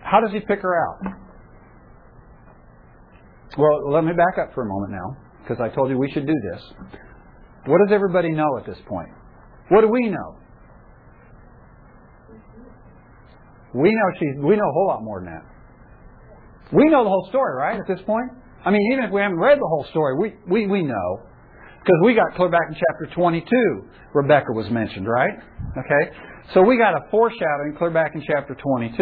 [SPEAKER 1] How does he pick her out? Well, let me back up for a moment now, because I told you we should do this. What does everybody know at this point? What do we know? We know she. We know a whole lot more than that. We know the whole story, right? At this point, I mean, even if we haven't read the whole story, we we we know because we got clear back in chapter 22. Rebecca was mentioned, right? Okay, so we got a foreshadowing clear back in chapter 22,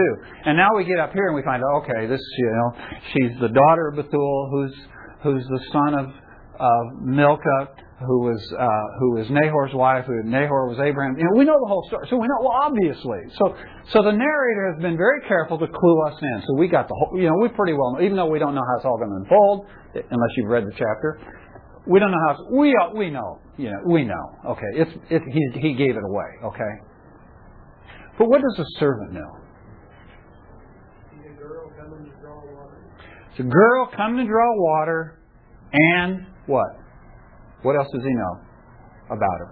[SPEAKER 1] and now we get up here and we find out, okay, this you know, she's the daughter of Bethuel, who's who's the son of of Milcah, who was uh, who was Nahor's wife, who Nahor was Abraham. You know, we know the whole story, so we know well, obviously. So, so the narrator has been very careful to clue us in. So we got the whole. You know, we pretty well know, even though we don't know how it's all going to unfold, unless you've read the chapter. We don't know how. It's, we we know. You know, we know. Okay, it's it, he he gave it away. Okay. But what does the servant know? It's a girl coming to draw water, and what? What else does he know about her?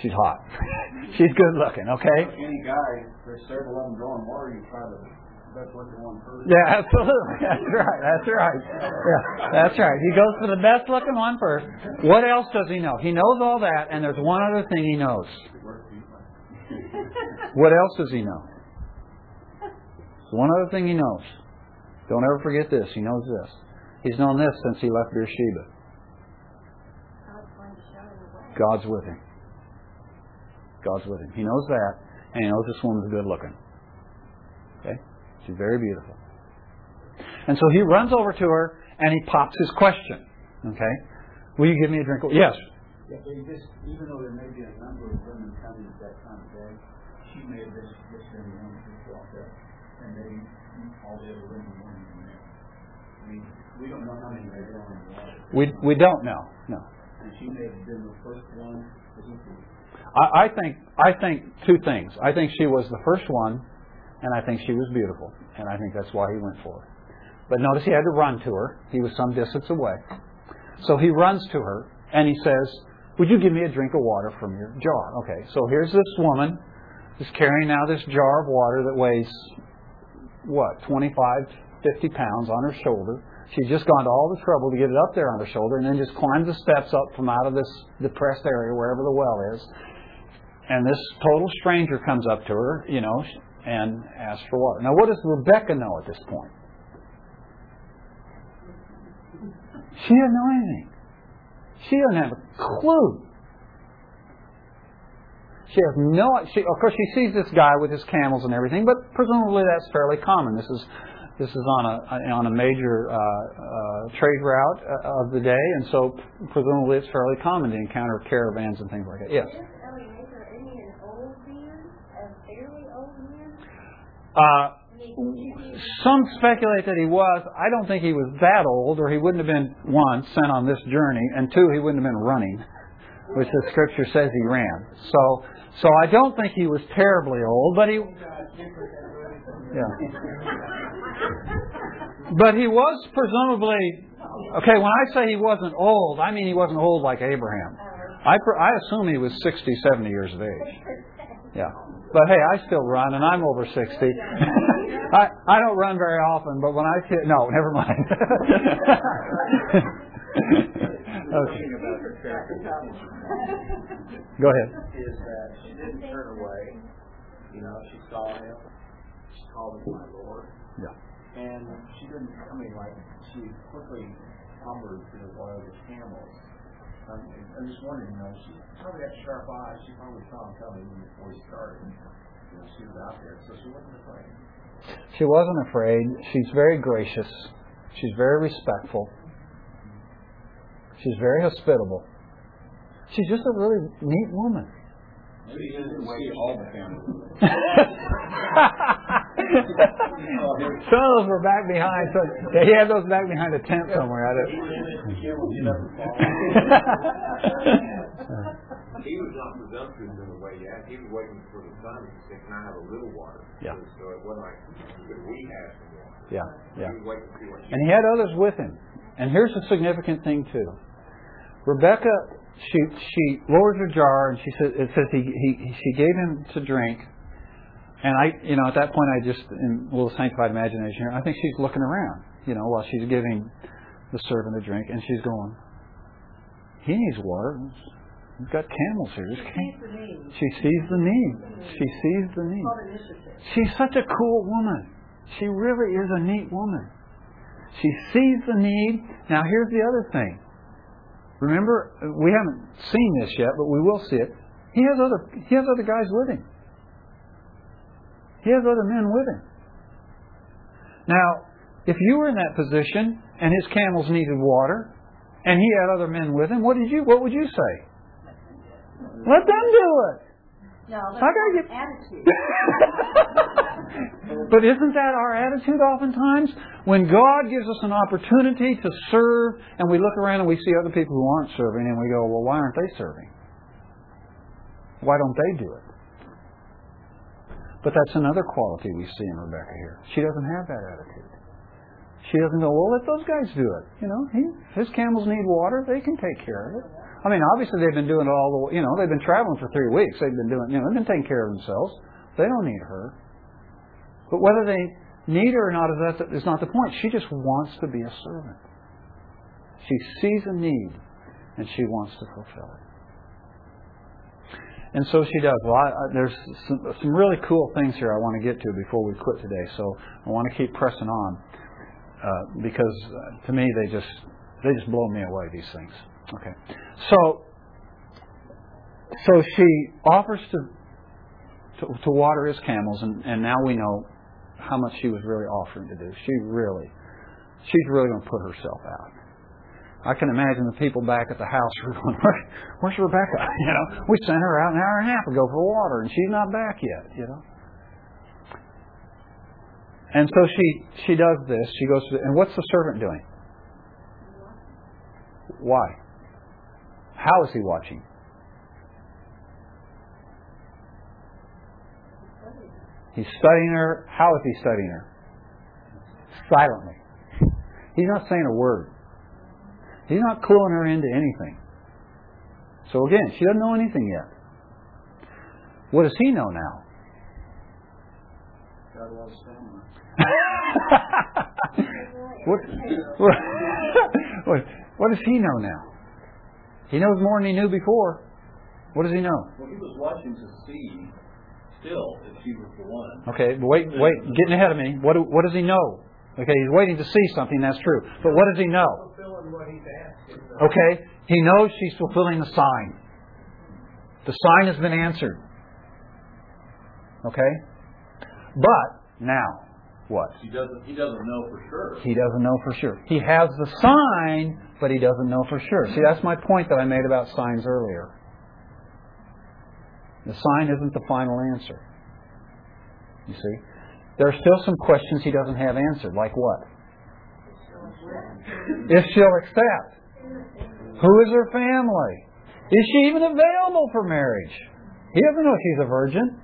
[SPEAKER 1] She's hot. She's good looking, okay?
[SPEAKER 5] Any guy, there's several of them drawing water, you try to That's what the one first.
[SPEAKER 1] Yeah, absolutely. That's right. That's right. Yeah, that's right. He goes for the best looking one first. What else does he know? He knows all that, and there's one other thing he knows. What else does he know? There's one other thing he knows. Don't ever forget this. He knows this. He's known this since he left Beersheba.
[SPEAKER 4] God's going to show him the way.
[SPEAKER 1] God's with him. God's with him. He knows that, and he knows this woman's good looking. Okay? She's very beautiful. And so he runs over to her and he pops his question. Okay? Will you give me a drink? Yes.
[SPEAKER 5] Yeah, just, even though there may be a number of women coming at that time of day, she may have just, just been the one who walked up, and maybe all the other women weren't even there. I mean, we don't know how many there water.
[SPEAKER 1] We we don't know. No. I, I think I think two things. I think she was the first one, and I think she was beautiful, and I think that's why he went for her. But notice he had to run to her. He was some distance away. So he runs to her and he says, Would you give me a drink of water from your jar? Okay, so here's this woman who's carrying now this jar of water that weighs, what, 25, 50 pounds on her shoulder. She's just gone to all the trouble to get it up there on her shoulder and then just climbs the steps up from out of this depressed area, wherever the well is. And this total stranger comes up to her, you know, and asks for water. Now, what does Rebecca know at this point? She doesn't know anything. She doesn't have a clue. She has no. She, of course, she sees this guy with his camels and everything, but presumably that's fairly common. This is this is on a on a major uh, uh, trade route uh, of the day, and so presumably it's fairly common to encounter caravans and things like that. Yes.
[SPEAKER 4] Is Eliezer any an old man, a fairly old man?
[SPEAKER 1] Uh,
[SPEAKER 4] I mean, would you be
[SPEAKER 1] some speculate that he was. I don't think he was that old, or he wouldn't have been one sent on this journey, and two, he wouldn't have been running, which the scripture says he ran. So, so I don't think he was terribly old, but he, yeah. But he was presumably okay. When I say he wasn't old, I mean he wasn't old like Abraham. I I assume he was 60, 70 years of age. Yeah. But hey, I still run, and I'm over 60. I, I don't run very often, but when I see no, never mind. okay. Go ahead.
[SPEAKER 5] is that she didn't turn away. You know, she saw him. She called him my Lord. And she didn't, I mean, like, she quickly lumbered to one of the camels. I'm, um, I'm just wondering, you know, she probably had sharp eyes. She probably saw him coming before he started. You know, she was out there, so she wasn't afraid.
[SPEAKER 1] She wasn't afraid. She's very gracious. She's very respectful. She's very hospitable. She's just a really neat woman.
[SPEAKER 5] Maybe she didn't see all the camels.
[SPEAKER 1] Some of those were back behind. So yeah, he had those back behind a tent somewhere. I don't.
[SPEAKER 6] He was not presumptuous in the way acted. He was waiting for the sun to say, "Can I have a little water?"
[SPEAKER 1] Yeah.
[SPEAKER 6] So it wasn't like could we have some water.
[SPEAKER 1] yeah, yeah.
[SPEAKER 6] He was to see what.
[SPEAKER 1] And he had others with him. And here's the significant thing too. Rebecca, she she lowers her jar and she says it says he, he she gave him to drink. And I you know at that point I just in a little sanctified imagination here I think she's looking around you know while she's giving the servant a drink and she's going he needs water we've got camels here There's cam-"
[SPEAKER 2] the need.
[SPEAKER 1] she sees the need she sees the need She's such a cool woman. She really is a neat woman. She sees the need. Now, here's the other thing. Remember, we haven't seen this yet, but we will see it. He has other he has other guys with him. He has other men with him. Now, if you were in that position and his camels needed water, and he had other men with him, what did you what would you say? Let them do it.
[SPEAKER 2] No,
[SPEAKER 1] I
[SPEAKER 2] that's attitude.
[SPEAKER 1] but isn't that our attitude oftentimes? When God gives us an opportunity to serve, and we look around and we see other people who aren't serving, and we go, well, why aren't they serving? Why don't they do it? But that's another quality we see in Rebecca here. She doesn't have that attitude. She doesn't go, well, let those guys do it. You know, he, his camels need water; they can take care of it. I mean, obviously they've been doing it all the, you know, they've been traveling for three weeks. They've been doing, you know, they've been taking care of themselves. They don't need her. But whether they need her or not is, not the point. She just wants to be a servant. She sees a need and she wants to fulfill it. And so she does. Well, I, I, there's some, some really cool things here I want to get to before we quit today. So I want to keep pressing on uh, because to me they just they just blow me away. These things. Okay. So so she offers to to, to water his camels, and, and now we know how much she was really offering to do. She really, she's really going to put herself out. I can imagine the people back at the house were going, Where, "Where's Rebecca?" You know, we sent her out an hour and a half ago for water, and she's not back yet. You know. And so she she does this. She goes to, and what's the servant doing? Why? How is he watching? He's studying her. How is he studying her? Silently. He's not saying a word. He's not cluing her into anything. So again, she doesn't know anything yet. What does he know now?
[SPEAKER 5] Got a lot of stamina.
[SPEAKER 1] what, what, what, what does he know now? He knows more than he knew before. What does he know?
[SPEAKER 5] Well, he was watching to see still if she was the one.
[SPEAKER 1] Okay, but wait, wait, getting ahead of me. What, do- what does he know? Okay, he's waiting to see something, that's true. But what does he know?
[SPEAKER 6] Fulfilling what he's asking.
[SPEAKER 1] Okay, he knows she's fulfilling the sign. The sign has been answered. Okay? But, now, what?
[SPEAKER 5] He doesn't. He doesn't know for sure.
[SPEAKER 1] He doesn't know for sure. He has the sign, but he doesn't know for sure. See, that's my point that I made about signs earlier. The sign isn't the final answer. You see? There are still some questions he doesn't have answered, like what? If she'll accept. Who is her family? Is she even available for marriage? He doesn't know she's a virgin.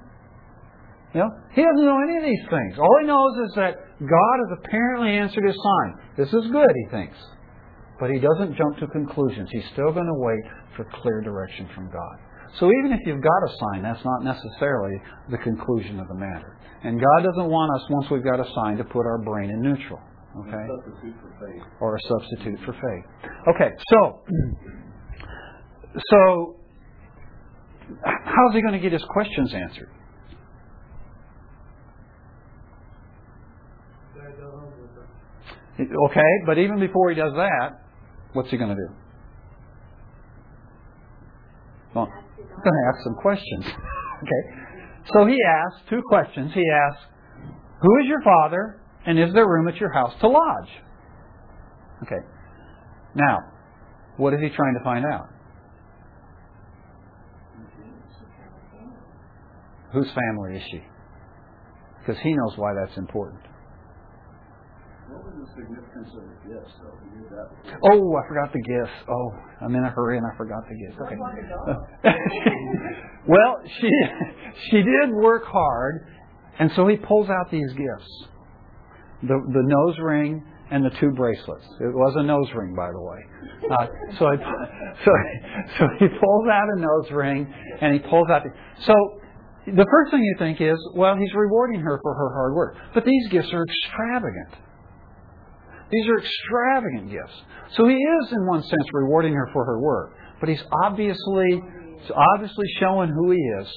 [SPEAKER 1] You know, he doesn't know any of these things. All he knows is that God has apparently answered his sign. This is good, he thinks. But he doesn't jump to conclusions. He's still going to wait for clear direction from God. So even if you've got a sign, that's not necessarily the conclusion of the matter. And God doesn't want us, once we've got a sign, to put our brain in neutral. Okay?
[SPEAKER 5] Substitute for faith.
[SPEAKER 1] or a substitute for faith. Okay, so so how's he going to get his questions answered? Okay, but even before he does that, what's he going to do? Well, he's going to ask some questions. okay, so he asks two questions. He asks, "Who is your father, and is there room at your house to lodge?" Okay. Now, what is he trying to find out? Whose family is she? Because he knows why that's important.
[SPEAKER 5] What was the significance of the gifts, that.
[SPEAKER 1] Oh, I forgot the gifts. Oh, I'm in a hurry and I forgot the gifts. Okay. well, she she did work hard, and so he pulls out these gifts: the the nose ring and the two bracelets. It was a nose ring, by the way. Uh, so, he, so, so he pulls out a nose ring and he pulls out. The, so the first thing you think is, well, he's rewarding her for her hard work. But these gifts are extravagant. These are extravagant gifts. So he is, in one sense, rewarding her for her work. But he's obviously, he's obviously showing who he is.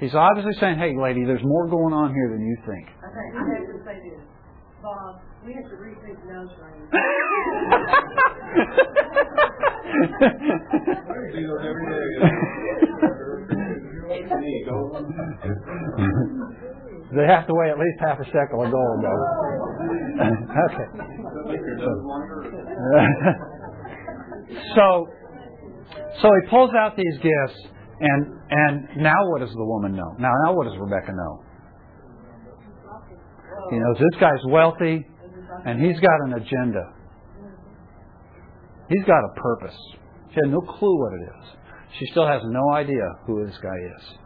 [SPEAKER 1] He's obviously saying, "Hey, lady, there's more going on here than you think."
[SPEAKER 2] I think I have to say this. Bob, we have to rethink nose rings.
[SPEAKER 5] I see those every day. Go.
[SPEAKER 1] they have to weigh at least half a shekel of gold, though. okay.
[SPEAKER 5] Make your nose longer.
[SPEAKER 1] so, so he pulls out these gifts, and and now what does the woman know? Now, now what does Rebecca know? He knows this guy's wealthy, and he's got an agenda. He's got a purpose. She had no clue what it is. She still has no idea who this guy is.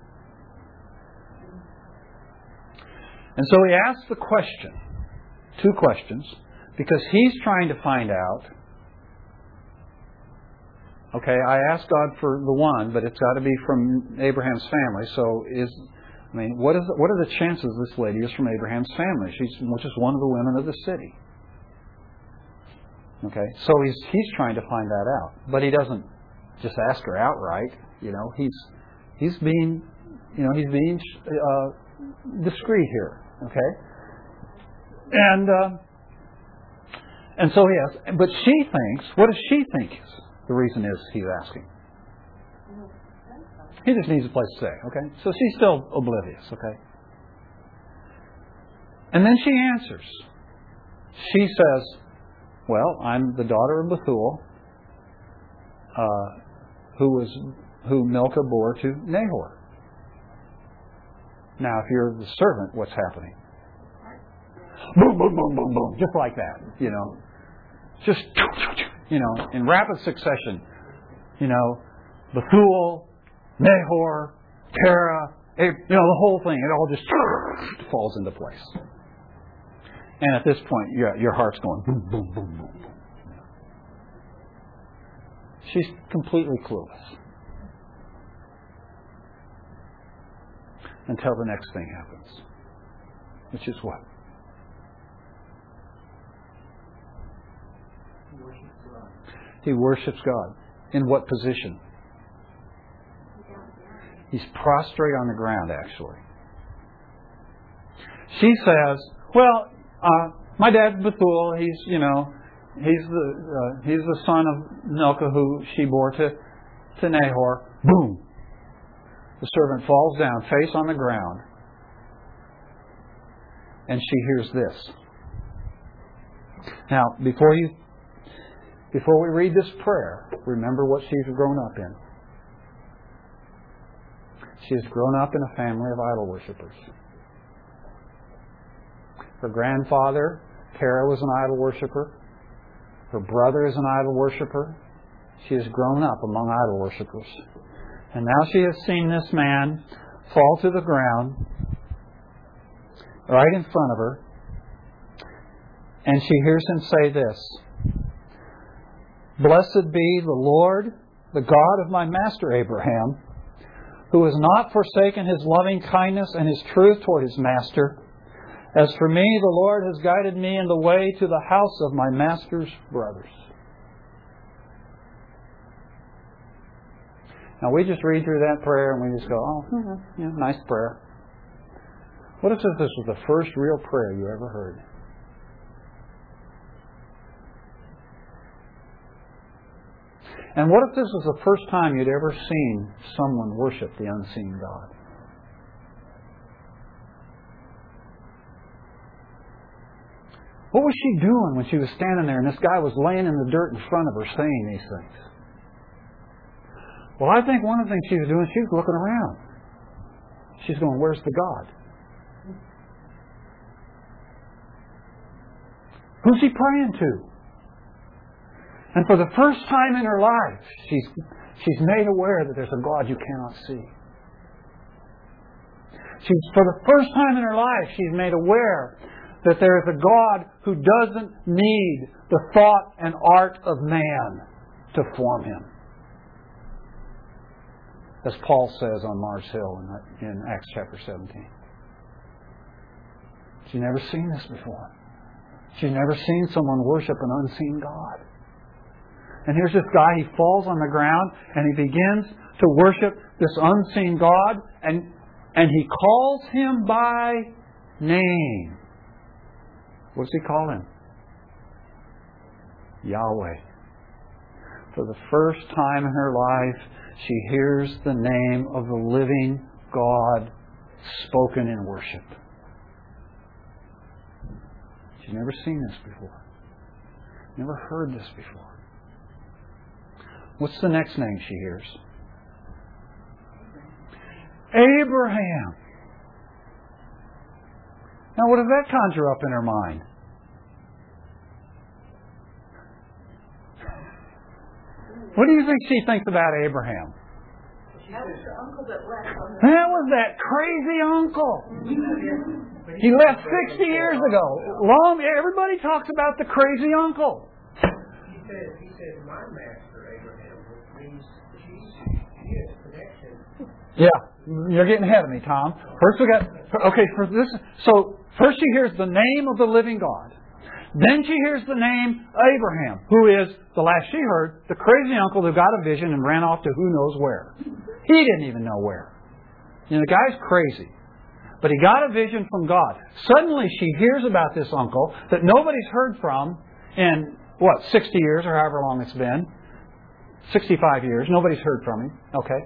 [SPEAKER 1] And so he asks the question, two questions, because he's trying to find out. Okay, I asked God for the one, but it's got to be from Abraham's family. So is I mean, what is what are the chances this lady is from Abraham's family? She's is one of the women of the city. Okay, so he's he's trying to find that out, but he doesn't just ask her outright. You know, he's he's being you know he's being uh, discreet here. Okay, and uh, and so he asks, but she thinks, what does she think the reason is he's asking? He just needs a place to stay. Okay, so she's still oblivious. Okay, and then she answers. She says, well, I'm the daughter of Bethuel, uh, who was who Milcah bore to Nahor. Now, if you're the servant, what's happening? Boom, boom, boom, boom, boom, just like that. You know, just you know, in rapid succession. You know, Bethuel, Nahor, Terah, eh, you know, the whole thing. It all just falls into place. And at this point, your, your heart's going boom, boom, boom, boom. She's completely clueless. Until the next thing happens. Which is what? He worships God. In what position? He's prostrate on the ground, actually. She says, Well, uh, my dad's Bethuel. He's, you know, he's the uh, he's the son of Milcah who she bore to to Nahor. Boom. The servant falls down, face on the ground, and she hears this. Now, before you before we read this prayer, remember what she's grown up in. She has grown up in a family of idol worshippers. Her grandfather, Terah, was an idol worshiper. Her brother is an idol worshiper. She has grown up among idol worshippers. And now she has seen this man fall to the ground right in front of her. And she hears him say this Blessed be the Lord, the God of my master Abraham, who has not forsaken his loving kindness and his truth toward his master as for me, the Lord has guided me in the way to the house of my master's brothers. Now, we just read through that prayer and we just go, oh, mm-hmm, yeah, nice prayer. What if this was the first real prayer you ever heard? And what if this was the first time you'd ever seen someone worship the unseen God? What was she doing when she was standing there and this guy was laying in the dirt in front of her saying these things? Well, I think one of the things she was doing, she was looking around. She's going, Where's the God? Who's he praying to? And for the first time in her life, she's, she's made aware that there's a God you cannot see. She's, for the first time in her life, she's made aware that there is a God who doesn't need the thought and art of man to form him. As Paul says on Mars Hill in, in Acts chapter 17. She's never seen this before. She's never seen someone worship an unseen God. And here's this guy, he falls on the ground and he begins to worship this unseen God and, and he calls him by name. What does he call him? Yahweh. For the first time in her life, she hears the name of the living God spoken in worship. She's never seen this before. Never heard this before. What's the next name she hears? Abraham. Now, what does that conjure up in her mind? What do you think she thinks about Abraham?
[SPEAKER 2] That was the uncle that left.
[SPEAKER 1] That was that crazy uncle. He left 60 years ago. Long, everybody talks about the crazy uncle.
[SPEAKER 7] He said, he said, my master Abraham, which means she's, she has connection.
[SPEAKER 1] Yeah, you're getting ahead of me, Tom. First we got okay for this. So first she hears the name of the living God. Then she hears the name Abraham, who is the last she heard the crazy uncle who got a vision and ran off to who knows where. He didn't even know where. You know, the guy's crazy. But he got a vision from God. Suddenly she hears about this uncle that nobody's heard from in, what, 60 years or however long it's been. 65 years. Nobody's heard from him. Okay.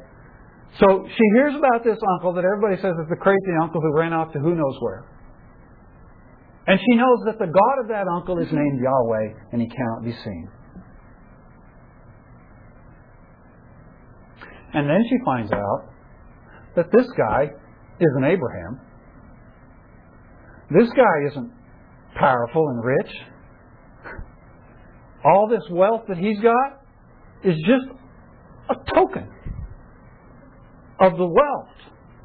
[SPEAKER 1] So she hears about this uncle that everybody says is the crazy uncle who ran off to who knows where. And she knows that the God of that uncle is named Yahweh and he cannot be seen. And then she finds out that this guy isn't Abraham. This guy isn't powerful and rich. All this wealth that he's got is just a token of the wealth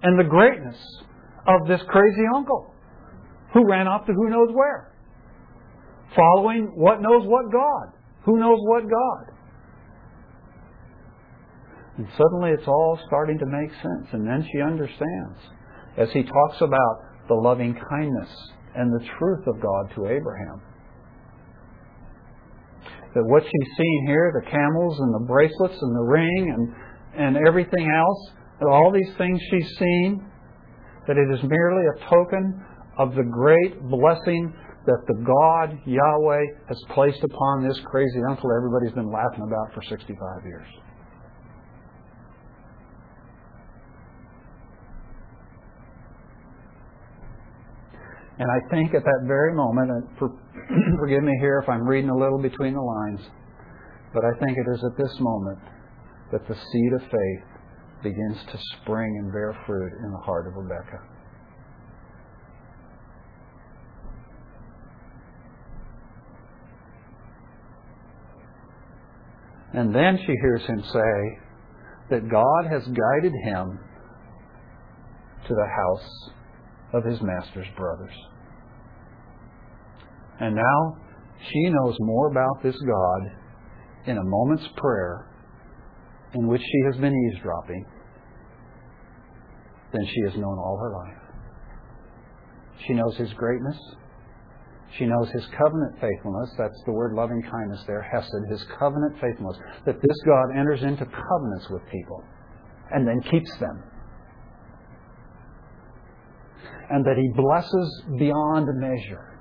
[SPEAKER 1] and the greatness of this crazy uncle who ran off to who knows where, following what knows what God. Who knows what God? And suddenly it's all starting to make sense. And then she understands as he talks about the loving kindness and the truth of God to Abraham. That what she's seeing here, the camels and the bracelets and the ring and, and everything else, all these things she's seen, that it is merely a token of the great blessing that the God, Yahweh, has placed upon this crazy uncle everybody's been laughing about for 65 years. And I think at that very moment, and for, forgive me here if I'm reading a little between the lines, but I think it is at this moment that the seed of faith begins to spring and bear fruit in the heart of Rebecca. And then she hears him say that God has guided him to the house of his master's brothers. And now she knows more about this God in a moment's prayer in which she has been eavesdropping than she has known all her life. She knows His greatness. She knows His covenant faithfulness. That's the word loving kindness there, Hesed, His covenant faithfulness. That this God enters into covenants with people and then keeps them and that He blesses beyond measure,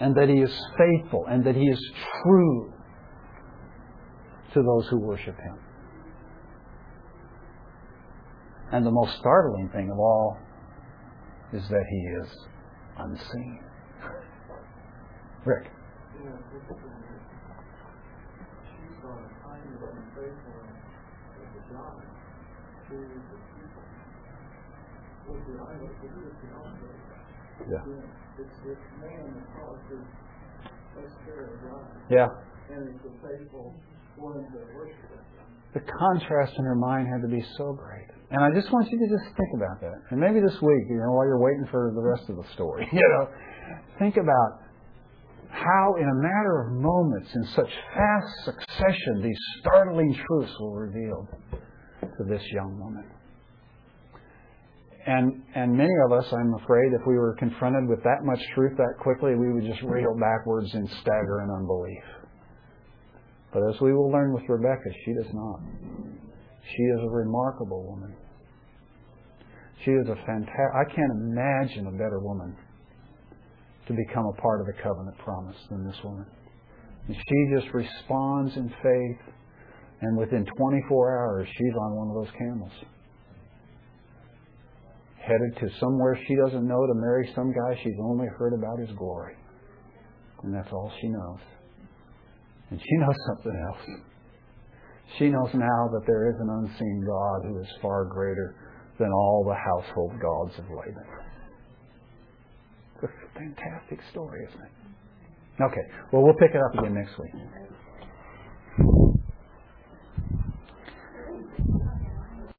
[SPEAKER 1] and that He is faithful, and that He is true to those who worship Him. And the most startling thing of all is that He is unseen. Rick. Yeah. Yeah.
[SPEAKER 7] And it's a faithful one that worships Him.
[SPEAKER 1] The contrast in her mind had to be so great. And I just want you to just think about that. And maybe this week, you know, while you're waiting for the rest of the story, you know, think about how in a matter of moments, in such fast succession, these startling truths were revealed to this young woman. And, and many of us, I'm afraid, if we were confronted with that much truth that quickly, we would just reel backwards in stagger and unbelief. But as we will learn with Rebecca, she does not. She is a remarkable woman. She is a fantastic, I can't imagine a better woman to become a part of the covenant promise than this woman. And she just responds in faith, and within 24 hours, she's on one of those camels headed to somewhere she doesn't know to marry some guy she's only heard about his glory. And that's all she knows. And she knows something else. She knows now that there is an unseen God who is far greater than all the household gods of Laban. It's a fantastic story, isn't it? Okay, well, we'll pick it up again next week.